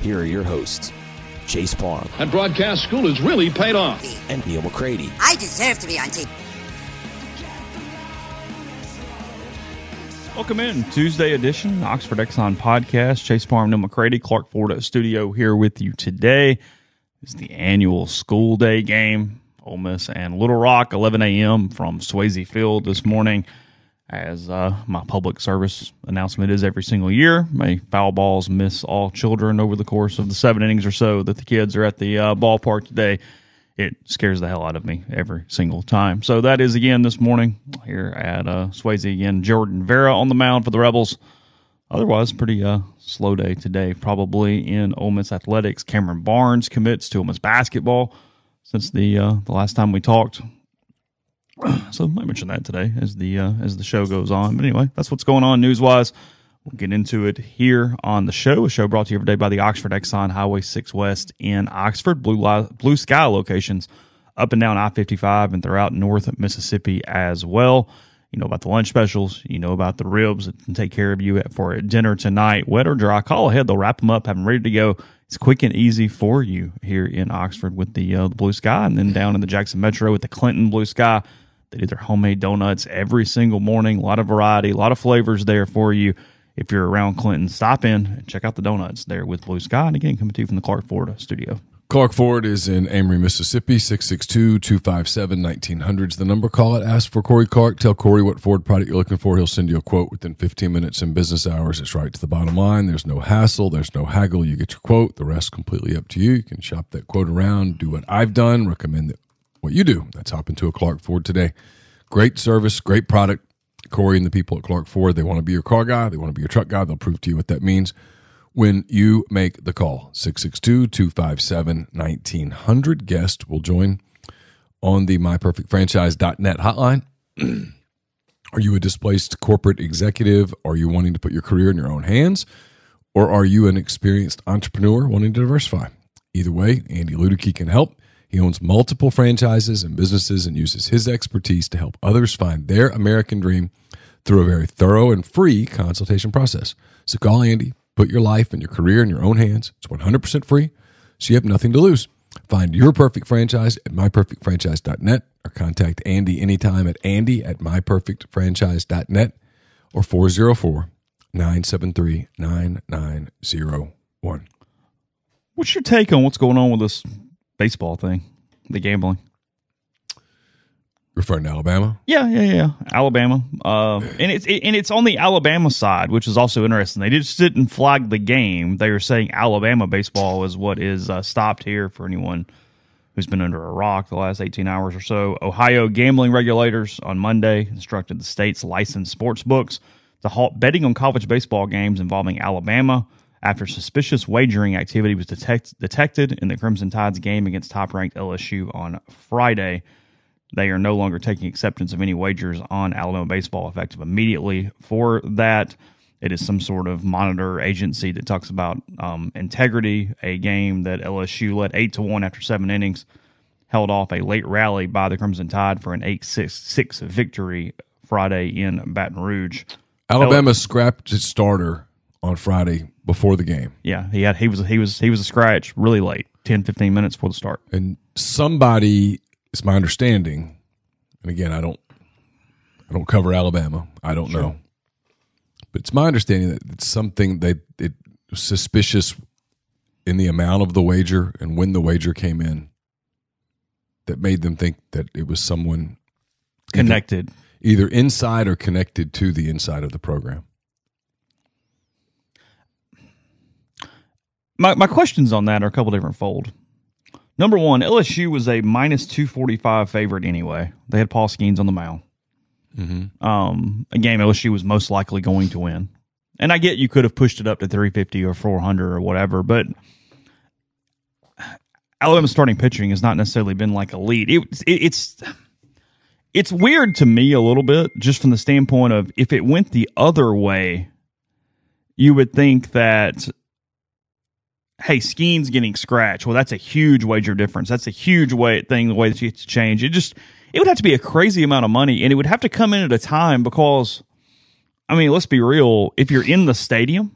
here are your hosts, Chase Parham And broadcast school has really paid off. and Neal McCready. I deserve to be on TV. Welcome in Tuesday edition Oxford Exxon podcast. Chase Parham, Neal McCready, Clark Ford studio here with you today. It's the annual school day game. Ole Miss and Little Rock, 11 a.m. from Swayze Field this morning. As uh, my public service announcement is every single year, may foul balls miss all children over the course of the seven innings or so that the kids are at the uh, ballpark today. It scares the hell out of me every single time. So that is again this morning here at uh, Swayze again. Jordan Vera on the mound for the Rebels. Otherwise, pretty uh, slow day today. Probably in Ole Miss athletics. Cameron Barnes commits to Ole Miss basketball since the uh, the last time we talked. So I might mention that today as the uh, as the show goes on. But anyway, that's what's going on news wise. We'll get into it here on the show. A show brought to you every day by the Oxford Exxon Highway 6 West in Oxford. Blue, li- blue sky locations up and down I 55 and throughout North Mississippi as well. You know about the lunch specials. You know about the ribs that can take care of you for dinner tonight. Wet or dry, call ahead. They'll wrap them up, have them ready to go. It's quick and easy for you here in Oxford with the, uh, the blue sky, and then down in the Jackson Metro with the Clinton blue sky. They do their homemade donuts every single morning. A lot of variety, a lot of flavors there for you. If you're around Clinton, stop in and check out the donuts there with Blue Sky. And again, coming to you from the Clark Florida studio. Clark Ford is in Amory, Mississippi, 662-257-1900's the number. Call it. Ask for Corey Clark. Tell Corey what Ford product you're looking for. He'll send you a quote within 15 minutes in business hours. It's right to the bottom line. There's no hassle. There's no haggle. You get your quote. The rest completely up to you. You can shop that quote around. Do what I've done. Recommend that what you do. Let's hop into a Clark Ford today. Great service, great product. Corey and the people at Clark Ford, they want to be your car guy. They want to be your truck guy. They'll prove to you what that means when you make the call 662-257-1900 guest will join on the myperfectfranchise.net hotline are you a displaced corporate executive are you wanting to put your career in your own hands or are you an experienced entrepreneur wanting to diversify either way andy ludicky can help he owns multiple franchises and businesses and uses his expertise to help others find their american dream through a very thorough and free consultation process so call andy Put your life and your career in your own hands. It's 100% free, so you have nothing to lose. Find your perfect franchise at myperfectfranchise.net or contact Andy anytime at andy at myperfectfranchise.net or 404 973 9901. What's your take on what's going on with this baseball thing, the gambling? Referring to Alabama? Yeah, yeah, yeah. Alabama, uh, and it's and it's on the Alabama side, which is also interesting. They just didn't flag the game. They were saying Alabama baseball is what is uh, stopped here for anyone who's been under a rock the last 18 hours or so. Ohio gambling regulators on Monday instructed the state's licensed sports books to halt betting on college baseball games involving Alabama after suspicious wagering activity was detect- detected in the Crimson Tide's game against top-ranked LSU on Friday. They are no longer taking acceptance of any wagers on Alabama baseball effective immediately. For that, it is some sort of monitor agency that talks about um, integrity. A game that LSU led eight to one after seven innings held off a late rally by the Crimson Tide for an 8 6 6 victory Friday in Baton Rouge. Alabama scrapped its starter on Friday before the game. Yeah, he had he was he was he was a scratch really late, 10 15 minutes before the start. And somebody, it's my understanding, and again, I don't I don't cover Alabama. I don't know. But it's my understanding that it's something that it was suspicious in the amount of the wager and when the wager came in that made them think that it was someone Connected. either inside or connected to the inside of the program. My my questions on that are a couple different fold. Number one, LSU was a minus two forty five favorite anyway. They had Paul Skenes on the mound. Um, a game LSU was most likely going to win, and I get you could have pushed it up to three fifty or four hundred or whatever, but Alabama's starting pitching has not necessarily been like elite. It, it, it's it's weird to me a little bit, just from the standpoint of if it went the other way, you would think that hey, Skenes's getting scratched. Well, that's a huge wager difference. That's a huge way thing, the way that you have to change. It just it would have to be a crazy amount of money, and it would have to come in at a time because, I mean, let's be real. If you're in the stadium,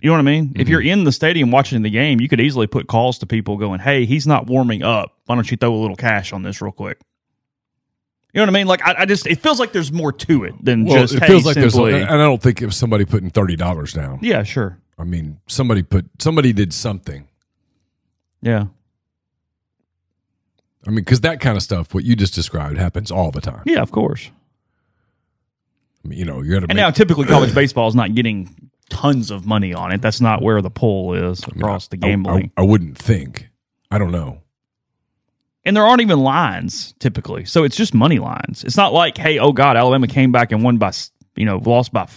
you know what I mean. If mm-hmm. you're in the stadium watching the game, you could easily put calls to people going, "Hey, he's not warming up. Why don't you throw a little cash on this real quick?" You know what I mean? Like I, I just it feels like there's more to it than Well, just it hey, feels like simply, there's, and I don't think it was somebody putting thirty dollars down. yeah, sure, I mean, somebody put somebody did something. yeah. I mean, because that kind of stuff, what you just described, happens all the time. Yeah, of course. I mean, you know, you're And make, now, typically, college baseball is not getting tons of money on it. That's not where the pull is across the I- gambling. I, I wouldn't think. I don't know. and there aren't even lines typically, so it's just money lines. It's not like, hey, oh god, Alabama came back and won by, you know, lost by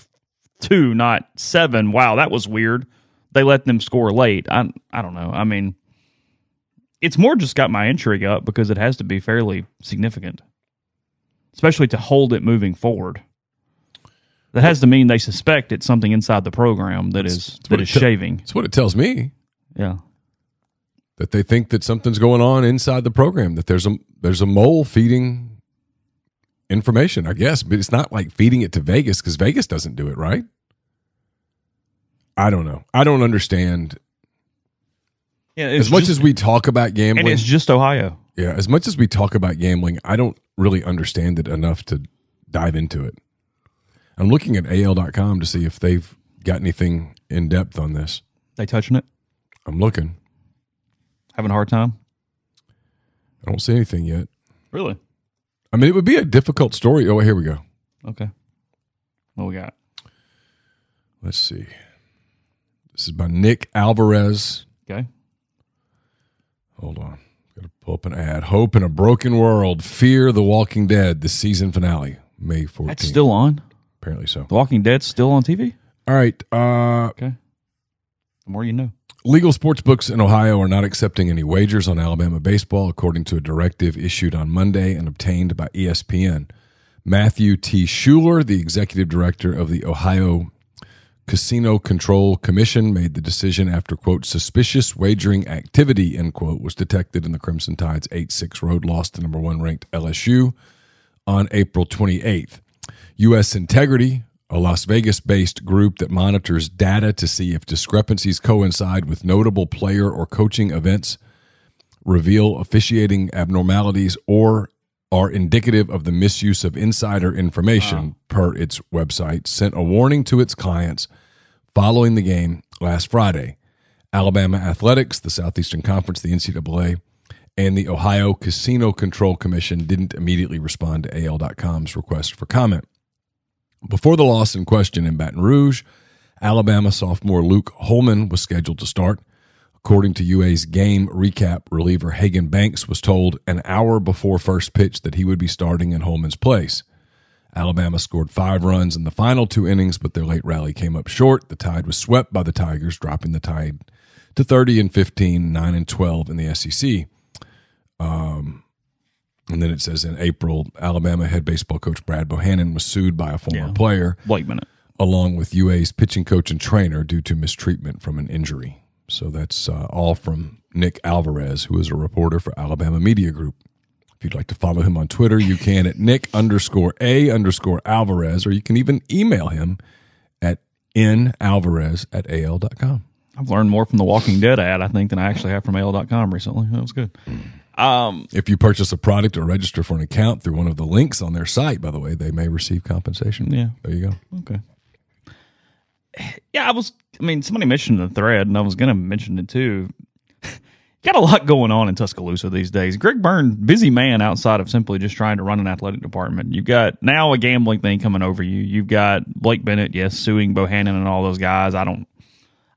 two, not seven. Wow, that was weird. They let them score late. I, I don't know. I mean, it's more just got my intrigue up because it has to be fairly significant, especially to hold it moving forward. That has to mean they suspect it's something inside the program that is what that is te- shaving. That's what it tells me. Yeah. That they think that something's going on inside the program. That there's a there's a mole feeding information. I guess, but it's not like feeding it to Vegas because Vegas doesn't do it, right? I don't know. I don't understand. Yeah. As much as we talk about gambling, and it's just Ohio. Yeah, as much as we talk about gambling, I don't really understand it enough to dive into it. I'm looking at AL.com to see if they've got anything in depth on this. They touching it, I'm looking. having a hard time. I don't see anything yet. Really? I mean, it would be a difficult story. Oh, here we go. Okay. What we got? Let's see. This is by Nick Alvarez. Okay. Hold on. Got to pull up an ad. Hope in a Broken World. Fear the Walking Dead, the season finale, May 14th. That's still on. Apparently so. The Walking Dead's still on TV. All right. Uh, Okay. The more you know. Legal sports books in Ohio are not accepting any wagers on Alabama baseball, according to a directive issued on Monday and obtained by ESPN. Matthew T. Schuler, the executive director of the Ohio Casino Control Commission, made the decision after, quote, suspicious wagering activity, end quote, was detected in the Crimson Tide's 8 6 road loss to number one ranked LSU on April 28th. U.S. Integrity, a Las Vegas based group that monitors data to see if discrepancies coincide with notable player or coaching events, reveal officiating abnormalities, or are indicative of the misuse of insider information, per its website, sent a warning to its clients following the game last Friday. Alabama Athletics, the Southeastern Conference, the NCAA, and the Ohio Casino Control Commission didn't immediately respond to AL.com's request for comment. Before the loss in question in Baton Rouge, Alabama sophomore Luke Holman was scheduled to start. According to UA's game recap, reliever Hagan Banks was told an hour before first pitch that he would be starting in Holman's place. Alabama scored five runs in the final two innings, but their late rally came up short. The Tide was swept by the Tigers, dropping the Tide to 30 and 15, 9 and 12 in the SEC. Um, and then it says in April, Alabama head baseball coach Brad Bohannon was sued by a former Yeah. player, Wait a minute. along with UA's pitching coach and trainer, due to mistreatment from an injury. So that's uh, all from Nick Alvarez, who is a reporter for Alabama Media Group. If you'd like to follow him on Twitter, you can at Nick underscore A underscore Alvarez, or you can even email him at nalvarez at al.com. I've learned more from the Walking Dead ad, I think, than I actually have from AL.com recently. That was good. Um, If you purchase a product or register for an account through one of the links on their site, by the way, they may receive compensation. Yeah. There you go. Okay. Yeah, I was. I mean, somebody mentioned the thread, and I was going to mention it too. Got a lot going on in Tuscaloosa these days. Greg Byrne, busy man outside of simply just trying to run an athletic department. You've got now a gambling thing coming over you. You've got Blake Bennett, yes, suing Bohannon and all those guys. I don't,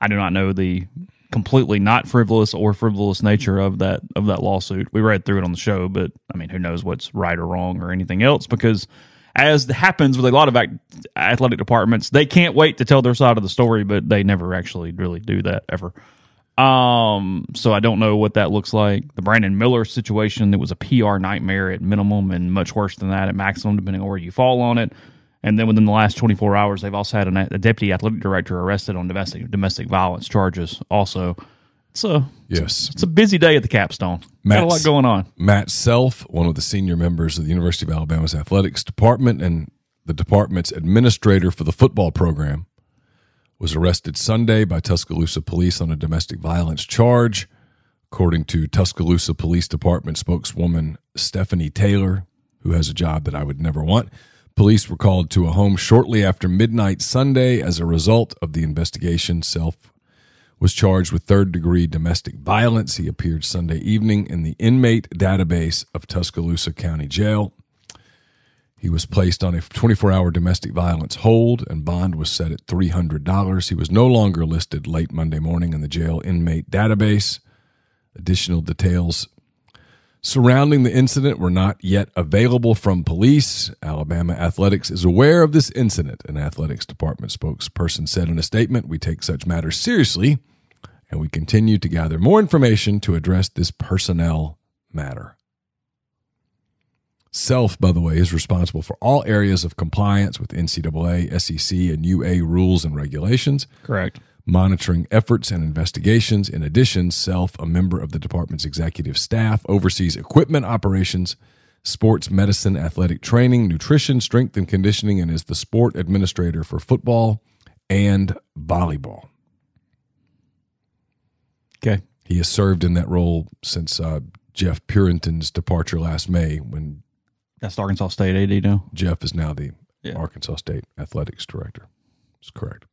I do not know the completely not frivolous or frivolous nature of that of that lawsuit. We read through it on the show, but I mean, who knows what's right or wrong or anything else because as happens with a lot of athletic departments, they can't wait to tell their side of the story, but they never actually really do that ever. Um, so I don't know what that looks like. The Brandon Miller situation, it was a PR nightmare at minimum and much worse than that at maximum, depending on where you fall on it. And then within the last 24 hours, they've also had a, a deputy athletic director arrested on domestic domestic violence charges. Also, it's a Yes. it's a busy day at the capstone. Got a lot going on. Matt Self, one of the senior members of the University of Alabama's athletics department and the department's administrator for the football program, was arrested Sunday by Tuscaloosa police on a domestic violence charge. According to Tuscaloosa Police Department spokeswoman Stephanie Taylor, who has a job that I would never want, police were called to a home shortly after midnight Sunday. As a result of the investigation, Self was charged with third degree domestic violence. He appeared Sunday evening in the inmate database of Tuscaloosa County Jail. He was placed on a 24 hour domestic violence hold and bond was set at $300. He was no longer listed late Monday morning in the jail inmate database. Additional details surrounding the incident were not yet available from police. Alabama Athletics is aware of this incident, an athletics department spokesperson said in a statement. We take such matters seriously and we continue to gather more information to address this personnel matter. Self, by the way, is responsible for all areas of compliance with NCAA, SEC, and UA rules and regulations Correct. Monitoring efforts and investigations. In addition, Self, a member of the department's executive staff, oversees equipment operations, sports medicine, athletic training, nutrition, strength and conditioning, and is the sport administrator for football and volleyball. Okay. He has served in that role since uh, Jeff Purinton's departure last May, when That's Arkansas State AD now. Jeff is now the Yeah. Arkansas State athletics director. That's correct.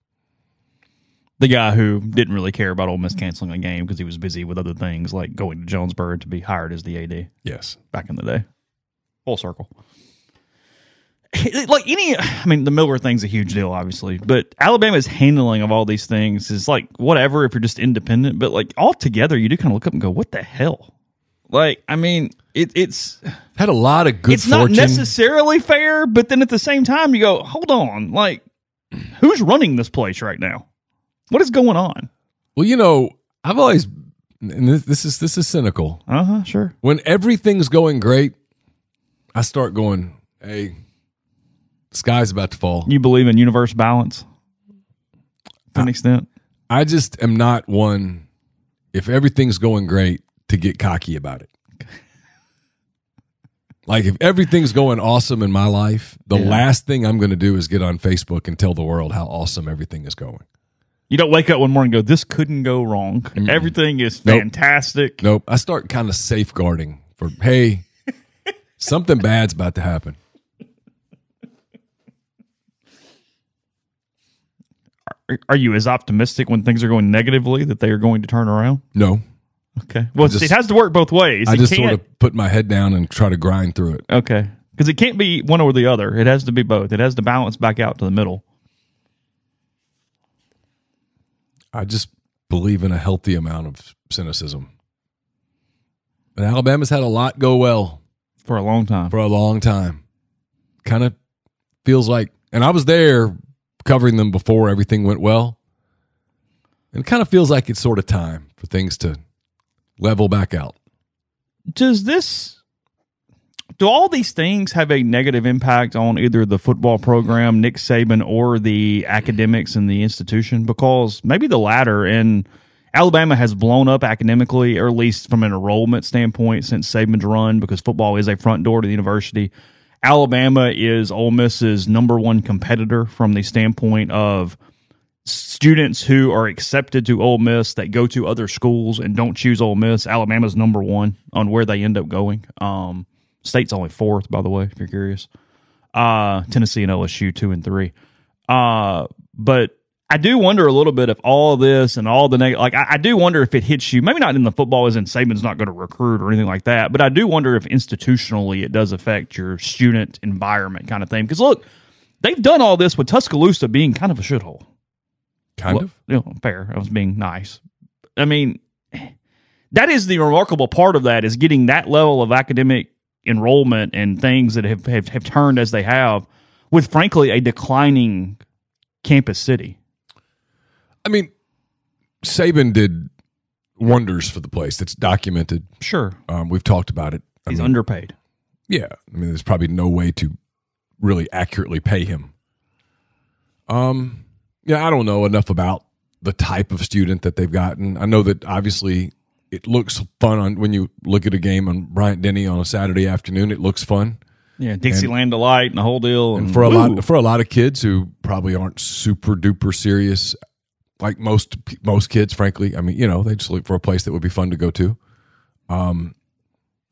The guy who didn't really care about Ole Miss canceling a game because he was busy with other things like going to Jonesboro to be hired as the AD Yes. back in the day. Full circle. Like any, I mean, the Miller thing's a huge deal, obviously, but Alabama's handling of all these things is like whatever if you're just independent, but like all together, you do kind of look up and go, "What the hell?" Like, I mean, it, it's Had a lot of good it's not necessarily fair, but then at the same time, you go, "Hold on, like, who's running this place right now? What is going on?" Well, you know, I've always, and this, this is this is cynical. Uh huh. Sure. When everything's going great, I start going, "Hey, the sky's about to fall." You believe in universe balance to an extent. I just am not one. If everything's going great, to get cocky about it. Like if everything's going awesome in my life, the Yeah. last thing I'm going to do is get on Facebook and tell the world how awesome everything is going. You don't wake up one morning and go, "This couldn't go wrong. Everything is Nope. fantastic." Nope. I start kind of safeguarding for, hey, something bad's about to happen. Are- Are you as optimistic when things are going negatively that they are going to turn around? No, Okay. Well, just- it has to work both ways. I It just sort of put my head down and try to grind through it. okay because it can't be one or the other. It has to be both. It has to balance back out to the middle. I just believe in a healthy amount of cynicism. And Alabama's had a lot go well For a long time. for a long time. Kind of feels like, and I was there covering them before everything went well. And it kind of feels like it's sort of time for things to level back out. Does this do all these things have a negative impact on either the football program, Nick Saban, or the academics in the institution? Because maybe the latter. And Alabama has blown up academically, or at least from an enrollment standpoint, since Saban's run because football is a front door to the university. Alabama is Ole Miss's number one competitor from the standpoint of students who are accepted to Ole Miss that go to other schools and don't choose Ole Miss. Alabama's number one on where they end up going. Um, State's only fourth, by the way, if you're curious. Uh, Tennessee and LSU two and three. Uh, but I do wonder a little bit if all this and all the neg- like I, I do wonder if it hits you. Maybe not in the football, as in Saban's not going to recruit or anything like that. But I do wonder if institutionally it does affect your student environment kind of thing. Because look, they've done all this with Tuscaloosa being kind of a shithole. Kind Well, of. you know, fair. I was being nice. I mean, that is the remarkable part of that is getting that level of academic enrollment and things that have, have, have turned as they have with frankly a declining campus city. I mean, Saban did wonders for the place. That's documented. Sure. Um, we've talked about it. I He's mean, underpaid. Yeah, I mean, there's probably no way to really accurately pay him. Um, yeah, I don't know enough about the type of student that they've gotten. I know that obviously it looks fun on when you look at a game on Bryant Denny on a Saturday afternoon. It looks fun, Yeah, Dixieland delight and the whole deal. And, and for a woo. lot for a lot of kids who probably aren't super duper serious, like most most kids, frankly. I mean, you know, they just look for a place that would be fun to go to. Um,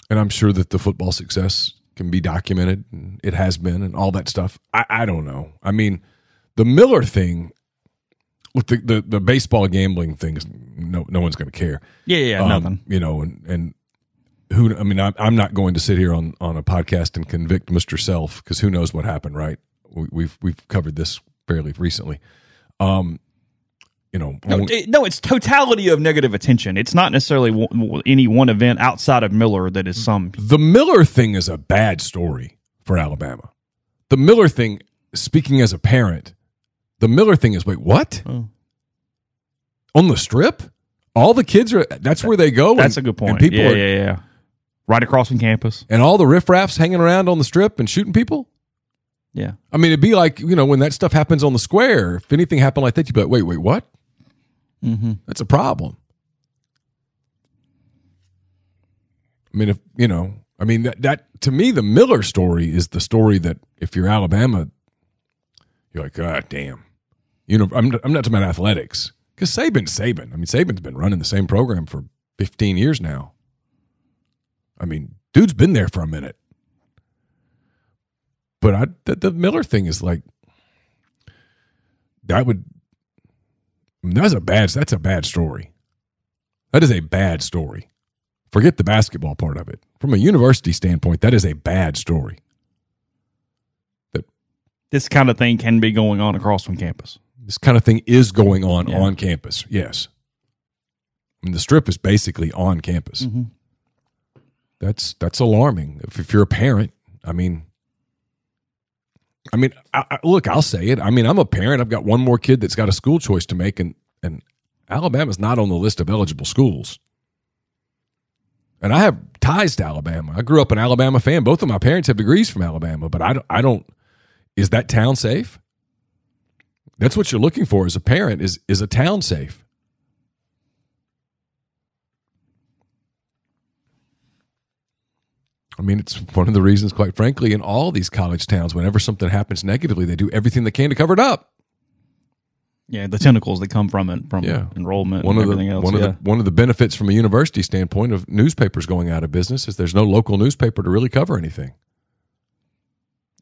and I'm sure that the football success can be documented. And it has been, and all that stuff. I, I don't know. I mean, the Miller thing with the the, the baseball gambling thing is no no one's going to care. yeah, yeah, Um, nothing. You know, and and who I mean, I'm, I'm not going to sit here on on a podcast and convict Mr. Self because who knows what happened, right? We, we've we've covered this fairly recently. Um, you know, No, only- it- no, it's totality of negative attention. It's not necessarily w- w- any one event outside of Miller that is some. the Miller thing is a bad story for Alabama. The Miller thing, speaking as a parent, the Miller thing is wait, what? Oh. On the strip? All the kids are that's where they go. That's and- a good point. And people yeah, are, yeah, yeah. Right across from campus. and all the riffraffs hanging around on the strip and shooting people? Yeah. I mean, it'd be like, you know, when that stuff happens on the square, if anything happened like that, you'd be like, wait, wait, what? Mm-hmm. That's a problem. I mean, if, you know, I mean, that, that to me, the Miller story is the story that if you're Alabama, you're like, God damn. You know, I'm, I'm not talking about athletics because Saban's Saban. I mean, Saban's been running the same program for 15 years now. I mean, dude's been there for a minute. But I, the, the Miller thing is like, that would, I mean, that's a bad, that's a bad story. That is a bad story. Forget the basketball part of it. From a university standpoint, that is a bad story. That This kind of thing can be going on across from campus. This kind of thing is going on Yeah. on campus. Yes. I mean, the strip is basically on campus. Mhm. That's that's alarming. If, if you're a parent, I mean, I mean, I, I, look, I'll say it. I mean, I'm a parent. I've got one more kid that's got a school choice to make, and and Alabama's not on the list of eligible schools. And I have ties to Alabama. I grew up an Alabama fan. Both of my parents have degrees from Alabama, but I don't. I don't. Is that town safe? That's what you're looking for as a parent. Is is a town safe? I mean, it's one of the reasons, quite frankly, in all these college towns, whenever something happens negatively, they do everything they can to cover it up. Yeah, the tentacles that come from it, from Yeah. enrollment One and of the else. one yeah. of the one of the benefits from a university standpoint of newspapers going out of business is there's no local newspaper to really cover anything.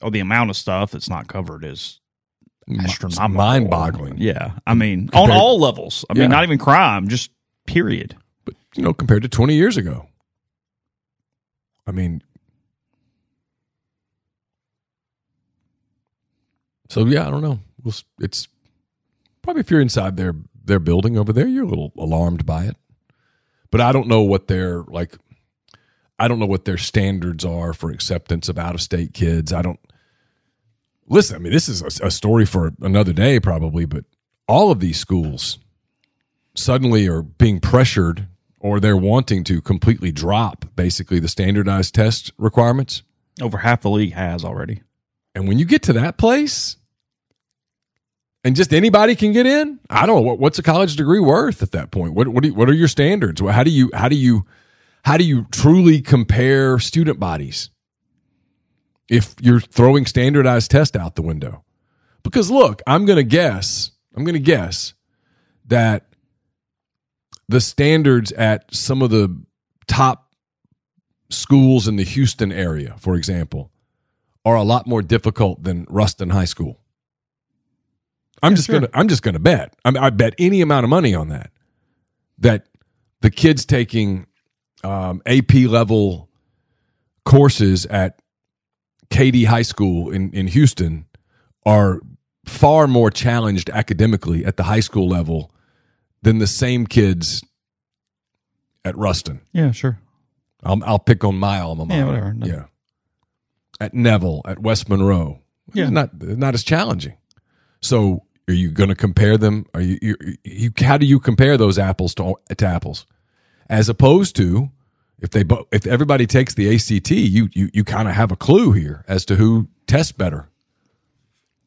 oh, the amount of stuff that's not covered is It's astronomical. mind-boggling. Yeah, I mean, Compared- on all levels. I mean, Yeah. not even crime, just period. but you know, compared to 20 years ago. I mean, so yeah, I don't know. We'll, it's probably if you're inside their their building over there, you're a little alarmed by it. But I don't know what their like. I don't know what their standards are for acceptance of out of state kids. I don't listen. I mean, this is a, a story for another day, probably. But all of these schools suddenly are being pressured or they're wanting to completely drop basically the standardized test requirements. Over half the league has already. And when you get to that place, and just anybody can get in. I don't know what, what's a college degree worth at that point. What what, do you, what are your standards? How do you how do you how do you truly compare student bodies if you're throwing standardized tests out the window? Because look, I'm going to guess, I'm going to guess that the standards at some of the top schools in the Houston area, for example, are a lot more difficult than Ruston High School. I'm just gonna I'm just gonna bet. I, mean, I bet any amount of money on that. That the kids taking um, AP level courses at Katy High School in, in Houston are far more challenged academically at the high school level than the same kids at Ruston. Yeah, sure. I'll, I'll pick on my alma mater. Yeah, whatever. No. Yeah. At Neville, at West Monroe. Yeah. It's not not as challenging. So are you going to compare them? Are you, you, you how do you compare those apples to, to apples? As opposed to if they if everybody takes the ACT, you you you kind of have a clue here as to who tests better.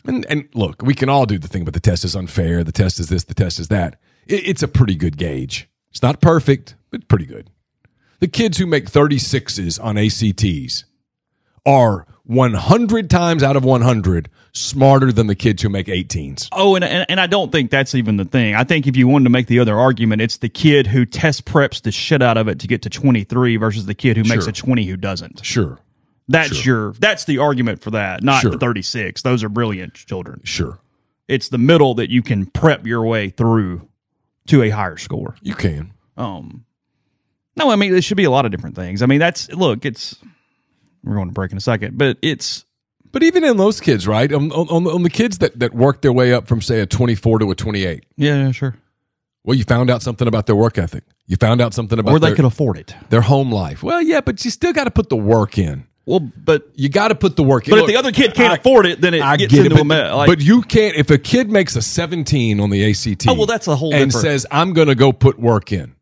And and look, we can all do the thing, but the test is unfair. The test is this. The test is that. It, it's a pretty good gauge. It's not perfect, but pretty good. The kids who make 36s on ACTs are 100 times out of 100 smarter than the kids who make 18s. Oh, and, and and I don't think that's even the thing. I think if you wanted to make the other argument, it's the kid who test preps the shit out of it to get to 23 versus the kid who makes Sure. a 20 who doesn't. Sure. That's your that's the argument for that, not Sure. the 36. Those are brilliant children. Sure. It's the middle that you can prep your way through to a higher score. You can. Um, no, I mean there should be a lot of different things. I mean that's look, it's we're going to break in a second, but it's But even in those kids, right? Um, on, on, on the kids that, that work their way up from, say, a 24 to a 28, yeah, yeah, sure. well, you found out something about their work ethic. You found out something about Or they their, could afford it. their home life. Well, yeah, but you still got to put the work in. Well, but You got to put the work in. but if the other kid can't I- afford it, then it I gets get into it, a but, mess. Like, but you can't. If a kid makes a 17 on the ACT, Oh, well, that's a whole and different- says, "I'm going to go put work in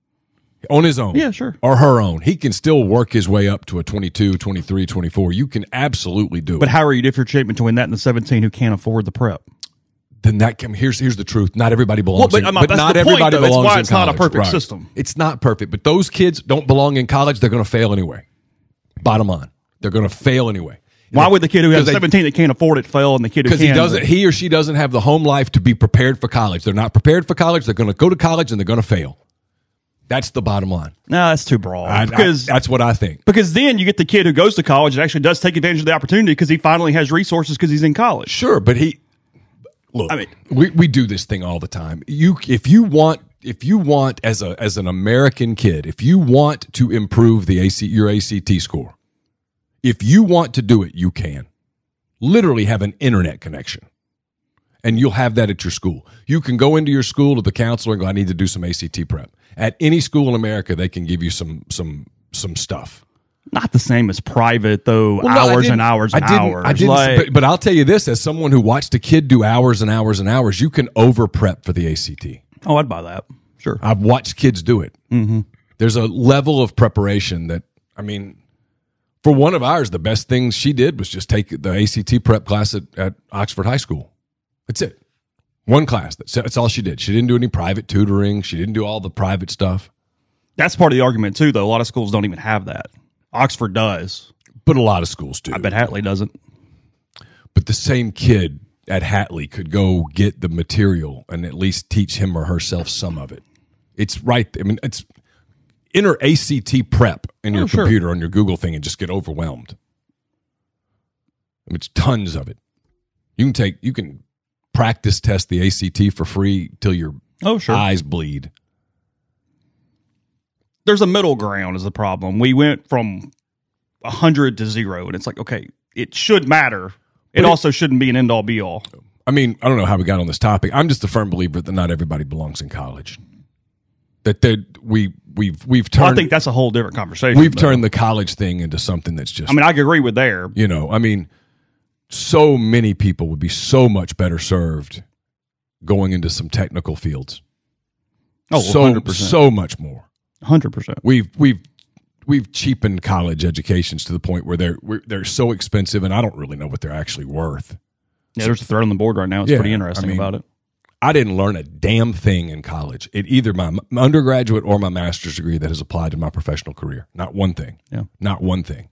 on his own." Yeah, sure. Or her own. He can still work his way up to a 22, 23, 24. You can absolutely do but it. But how are you differentiating between that and the 17 who can't afford the prep? then that can, here's here's the truth. Not everybody belongs. Well, but, in, but not the point, everybody though. That's belongs why in it's not a perfect Right. system. It's not perfect, but those kids don't belong in college. They're going to fail anyway. Bottom line, they're going to fail anyway. Why would the kid who has they- 17 that can't afford it fail and the kid who because he doesn't he or she doesn't have the home life to be prepared for college they're not prepared for college they're going to go to college and they're going to fail that's the bottom line. No, that's too broad. I- I- because that's what i think. because then you get the kid who goes to college and actually does take advantage of the opportunity because he finally has resources because he's in college. sure but he look I mean- we, we do this thing all the time. You if you want if you want as a as an american kid if you want to improve the AC, your act score if you want to do it you can. Literally have an internet connection and you'll have that at your school. You can go into your school to the counselor and go, I need to do some ACT prep. At any school in America, they can give you some some some stuff. Not the same as private though. Well, no, I hours didn't- and hours I and didn't- hours. I didn't, Like- but, but I'll tell you this: as someone who watched a kid do hours and hours and hours, you can over prep for the ACT. oh, I'd buy that. Sure. I've watched kids do it. Mm-hmm. There's a level of preparation that I mean, for one of ours, the best thing she did was just take the ACT prep class at, at Oxford High School. That's it. One class. That's, that's all she did. She didn't do any private tutoring. She didn't do all the private stuff. That's part of the argument too, though. A lot of schools don't even have that. Oxford does. But a lot of schools do. I bet Hatley doesn't. But the same kid at Hatley could go get the material and at least teach him or herself some of it. It's right. I mean, it's enter ACT prep in oh, your Oh, sure. computer on your Google thing and just get overwhelmed. I mean, it's tons of it. You can take, you can practice test the ACT for free till your Oh, sure. eyes bleed. There's a middle ground is the problem. We went from hundred to zero, and it's like, okay, it should matter. It it- also shouldn't be an end all be all. I mean, I don't know how we got on this topic. I'm just a firm believer that not everybody belongs in college. That they, we we've we've turned Well, I think that's a whole different conversation. we've though. turned the college thing into something that's just I mean, I agree with there. you know i mean so many people would be so much better served going into some technical fields Oh, so 100%. so much more Hundred percent. we've we've we've cheapened college educations to the point where they're we're, they're so expensive and i don't really know what they're actually worth Yeah, there's a thread on the board right now. It's Yeah, pretty interesting I mean, about it. I didn't learn a damn thing in college. It either my m- undergraduate or my master's degree that has applied to my professional career. Not one thing. Yeah. Not one thing.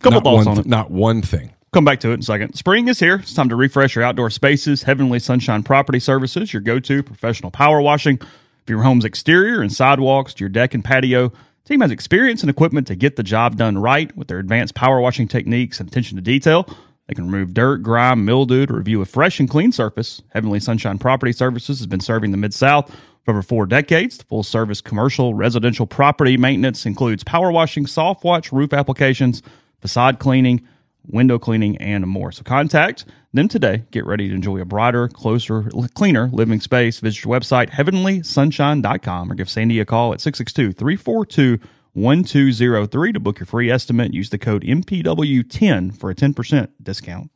Couple not thoughts one on it. Not one thing. Come back to it in a second. Spring is here. It's time to refresh your outdoor spaces. Heavenly Sunshine Property Services, your go to professional power washing. For your home's exterior and sidewalks to your deck and patio, team has experience and equipment to get the job done right with their advanced power washing techniques and attention to detail. They can remove dirt, grime, mildew to review a fresh and clean surface. Heavenly Sunshine Property Services has been serving the Mid South for over four decades. The full service commercial residential property maintenance includes power washing, soft watch, roof applications, facade cleaning, window cleaning, and more. So contact them today. Get ready to enjoy a brighter, closer, cleaner living space. Visit your website, heavenlysunshine.com, or give Sandy a call at 662 342 1203 to book your free estimate. Use the code MPW10 for a 10% discount.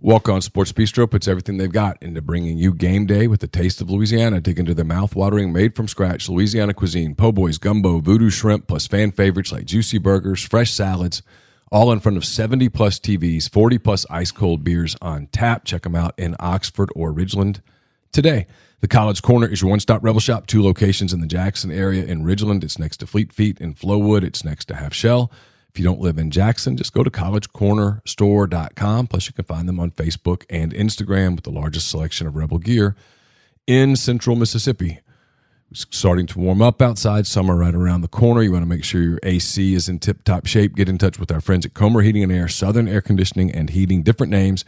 Walk On Sports Bistro puts everything they've got into bringing you game day with the taste of Louisiana. Dig into their mouth-watering, made from scratch Louisiana cuisine, po' boys, gumbo, voodoo shrimp, plus fan favorites like juicy burgers, fresh salads, all in front of 70 plus TVs, 40 plus ice cold beers on tap. Check them out in Oxford or Ridgeland today. The College Corner is your one stop rebel shop, two locations in the Jackson area in Ridgeland. It's next to Fleet Feet in Flowwood, it's next to Half Shell. If you don't live in Jackson, just go to collegecornerstore.com. Plus, you can find them on Facebook and Instagram with the largest selection of Rebel gear in central Mississippi. Starting to warm up outside, summer right around the corner. You want to make sure your AC is in tip top shape. Get in touch with our friends at Comer Heating and Air, Southern Air Conditioning and Heating, different names,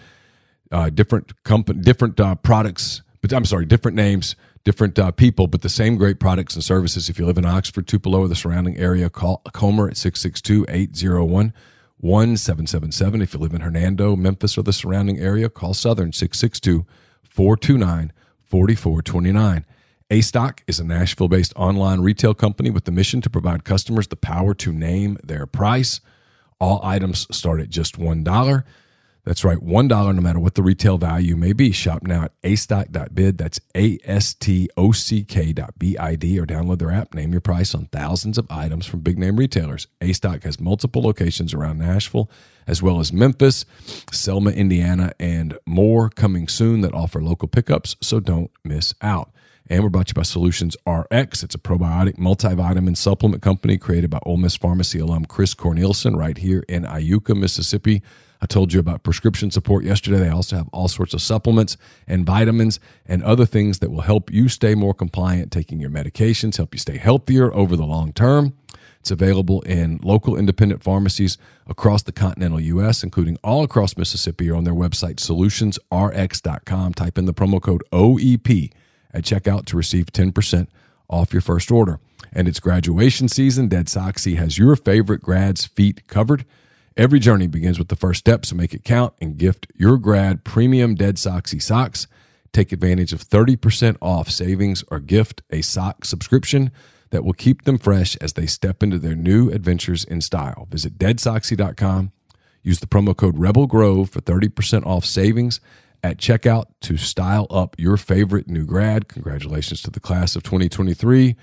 uh, different company, different uh, products, but I'm sorry, different names, different uh, people, but the same great products and services. If you live in Oxford, Tupelo, or the surrounding area, call Comer at 662 801 1777. If you live in Hernando, Memphis, or the surrounding area, call Southern 662 429 4429. A Stock is a Nashville based online retail company with the mission to provide customers the power to name their price. All items start at just $1. That's right, $1 no matter what the retail value may be. Shop now at astock.bid. That's A S T O C K dot B I D or download their app. Name your price on thousands of items from big name retailers. A Stock has multiple locations around Nashville, as well as Memphis, Selma, Indiana, and more coming soon that offer local pickups, so don't miss out. And we're brought to you by Solutions RX. It's a probiotic multivitamin supplement company created by Ole Miss Pharmacy alum Chris Cornelison right here in Iuka, Mississippi. I told you about prescription support yesterday. They also have all sorts of supplements and vitamins and other things that will help you stay more compliant taking your medications, help you stay healthier over the long term. It's available in local independent pharmacies across the continental U.S., including all across Mississippi, or on their website, solutionsrx.com. Type in the promo code OEP at checkout to receive 10% off your first order. And it's graduation season. Dead Soxy has your favorite grads' feet covered. Every journey begins with the first step, so make it count and gift your grad premium Dead Soxy socks. Take advantage of 30% off savings or gift a sock subscription that will keep them fresh as they step into their new adventures in style. Visit deadsoxy.com. Use the promo code Rebel Grove for 30% off savings at checkout to style up your favorite new grad. Congratulations to the class of 2023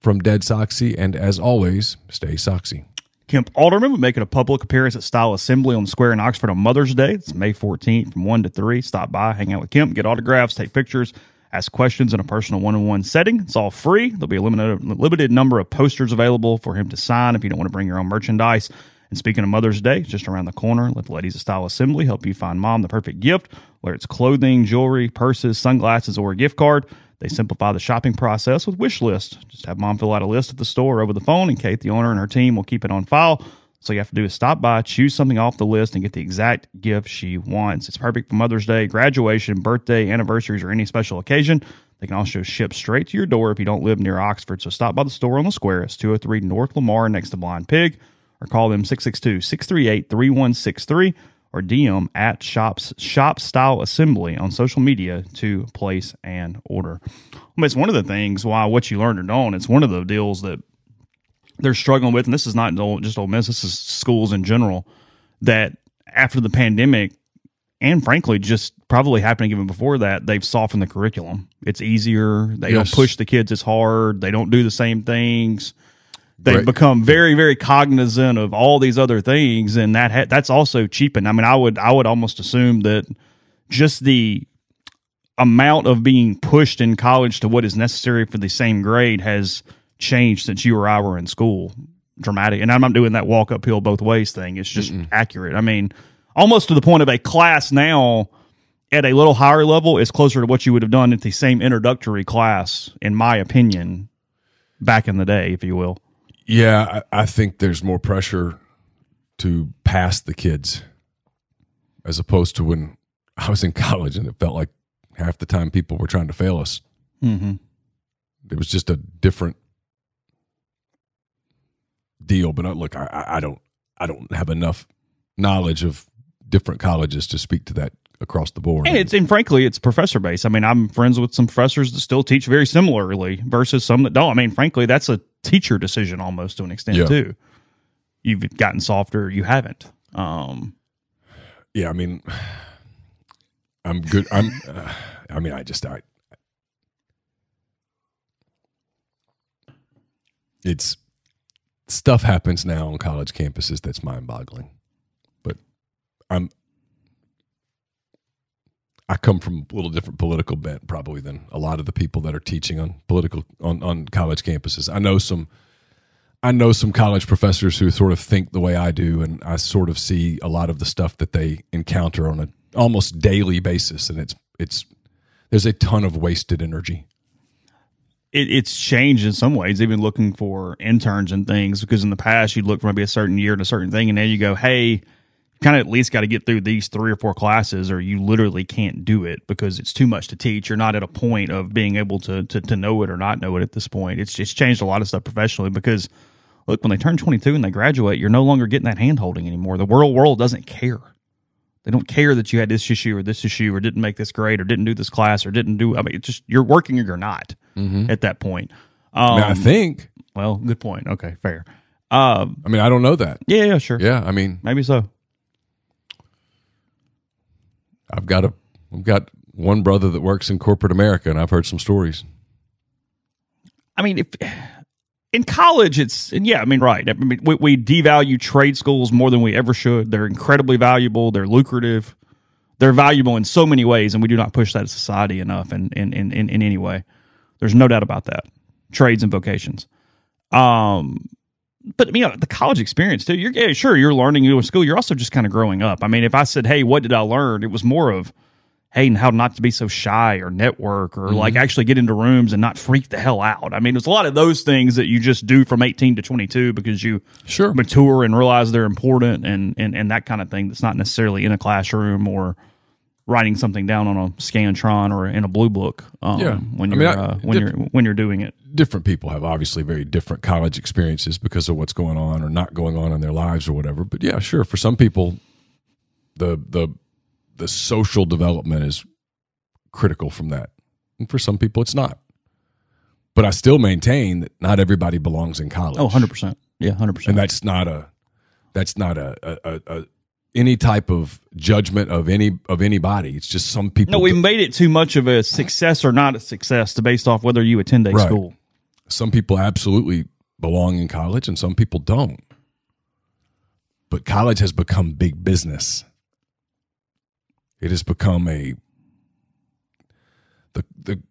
from Dead Soxy. And as always, stay Soxy. Kemp Alderman will be making a public appearance at Style Assembly on Square in Oxford on Mother's Day. It's May 14th from 1 to 3. Stop by, hang out with Kemp, get autographs, take pictures, ask questions in a personal one on one setting. It's all free. There'll be a limited, limited number of posters available for him to sign if you don't want to bring your own merchandise. And speaking of Mother's Day, just around the corner. Let the ladies of Style Assembly help you find mom the perfect gift, whether it's clothing, jewelry, purses, sunglasses, or a gift card. They simplify the shopping process with wish list. Just have mom fill out a list at the store over the phone, and Kate, the owner, and her team will keep it on file. So you have to do is stop by, choose something off the list, and get the exact gift she wants. It's perfect for Mother's Day, graduation, birthday, anniversaries, or any special occasion. They can also ship straight to your door if you don't live near Oxford. So stop by the store on the square. It's 203 North Lamar next to Blind Pig, or call them 662 638 3163 or DM at shops shop style assembly on social media to place an order. It's one of the things why what you learned or don't. It's one of the deals that they're struggling with, and this is not just Ole Miss. This is schools in general that after the pandemic, and frankly, just probably happening even before that, they've softened the curriculum. It's easier. They Yes. don't push the kids as hard. They don't do the same things. They've Right. become very, very cognizant of all these other things, and that ha- that's also cheapened. I mean, I would I would almost assume that just the amount of being pushed in college to what is necessary for the same grade has changed since you or I were in school. Dramatic, and I'm not doing that walk uphill both ways thing. It's just accurate. I mean, almost to the point of a class now at a little higher level is closer to what you would have done at the same introductory class, in my opinion, back in the day, if you will. Yeah, I, I think there's more pressure to pass the kids as opposed to when I was in college and it felt like half the time people were trying to fail us. Mm-hmm. It was just a different deal. But uh, look, I- I, I don't, I don't have enough knowledge of different colleges to speak to that across the board. And it's and frankly, it's professor based. I mean, I'm friends with some professors that still teach very similarly versus some that don't. I mean, frankly, that's a teacher decision almost to an extent Yeah. too. You've gotten softer, you haven't. Um, yeah, I mean, I'm good. I'm, uh, I mean, I just, I, it's stuff happens now on college campuses that's mind boggling. I'm, I come from a little different political bent probably than a lot of the people that are teaching on political on, on college campuses. I know some I know some college professors who sort of think the way I do, and I sort of see a lot of the stuff that they encounter on a almost daily basis, and it's it's there's a ton of wasted energy. it, it's changed in some ways, even looking for interns and things. Because in the past, you'd look for maybe a certain year and a certain thing, and now you go, hey, kind of at least got to get through these three or four classes, or you literally can't do it because it's too much to teach. You're not at a point of being able to to, to know it or not know it at this point. It's it's changed a lot of stuff professionally because look, when they turn 22 and they graduate, you're no longer getting that hand holding anymore. The world world doesn't care. They don't care that you had this issue or this issue or didn't make this grade or didn't do this class or didn't do. I mean, it's just you're working or you're not at that point. Um, I, I think. well, good point. Okay, fair. Um, I mean, I don't know that. yeah, yeah, sure. Yeah, I mean, Maybe so. I've got a, I've got one brother that works in corporate America, and I've heard some stories. I mean, if in college, it's and yeah, I mean, right. I mean, we, we devalue trade schools more than we ever should. They're incredibly valuable. They're lucrative. They're valuable in so many ways, and we do not push that society enough. In in in in, in any way, there's no doubt about that. Trades and vocations. Um, but you know the college experience too. You're yeah, sure you're learning new school. You're also just kind of growing up. I mean, if I said, "Hey, what did I learn?" It was more of, "Hey, and how not to be so shy or network or like actually get into rooms and not freak the hell out." I mean, there's a lot of those things that you just do from 18 to 22 because you Sure. mature and realize they're important and and and that kind of thing. That's not necessarily in a classroom or writing something down on a scantron or in a blue book. Um, Yeah. when you're mean, I- uh, when you're when you're doing it. Different people have obviously very different college experiences because of what's going on or not going on in their lives or whatever. But yeah, sure. For some people, the the the social development is critical from that, and for some people, it's not. But I still maintain that not everybody belongs in college. Oh, 100 percent. Yeah, hundred percent. and that's not a that's not a, a, a, any type of judgment of any of anybody. It's just some people. No, we made it too much of a success or not a success to based off whether you attend a Right. school. Some people absolutely belong in college and some people don't. But college has become big business. It has become a the the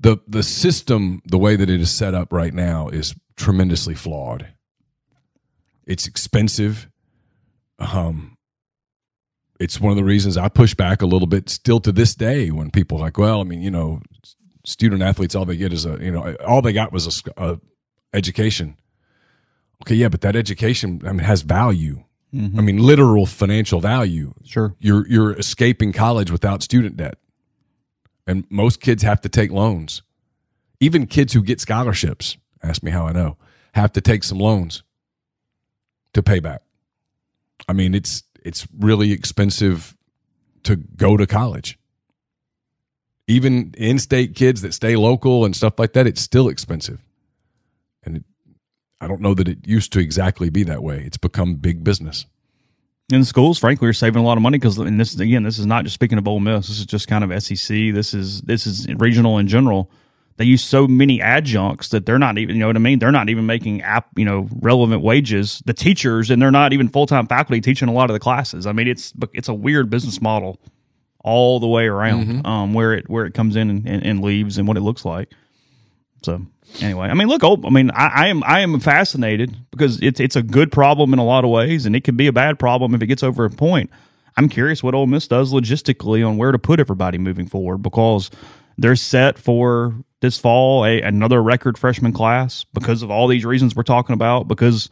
the the system the way that it is set up right now is tremendously flawed. It's expensive. Um it's one of the reasons I push back a little bit still to this day when people are like, well, I mean, you know, student athletes all they get is a you know all they got was a, a education. Okay yeah but that education I mean, has value. Mm-hmm. I mean literal financial value. Sure. you're you're escaping college without student debt. And most kids have to take loans. Even kids who get scholarships ask me how i know have to take some loans to pay back. I mean it's it's really expensive to go to college even in-state kids that stay local and stuff like that it's still expensive and it, i don't know that it used to exactly be that way it's become big business In schools, frankly, you're saving a lot of money because, and this again, this is not just speaking of Ole Miss. This is just kind of SEC. This is this is regional in general. They use so many adjuncts that they're not even, you know what I mean? They're not even making app, you know, relevant wages. The teachers and they're not even full time faculty teaching a lot of the classes. I mean, it's it's a weird business model all the way around um, where it where it comes in and, and, and leaves and what it looks like. So anyway, I mean, look, oh, I mean, I, I am I am fascinated because it's it's a good problem in a lot of ways, and it can be a bad problem if it gets over a point. I'm curious what Ole Miss does logistically on where to put everybody moving forward because they're set for this fall a, another record freshman class because of all these reasons we're talking about because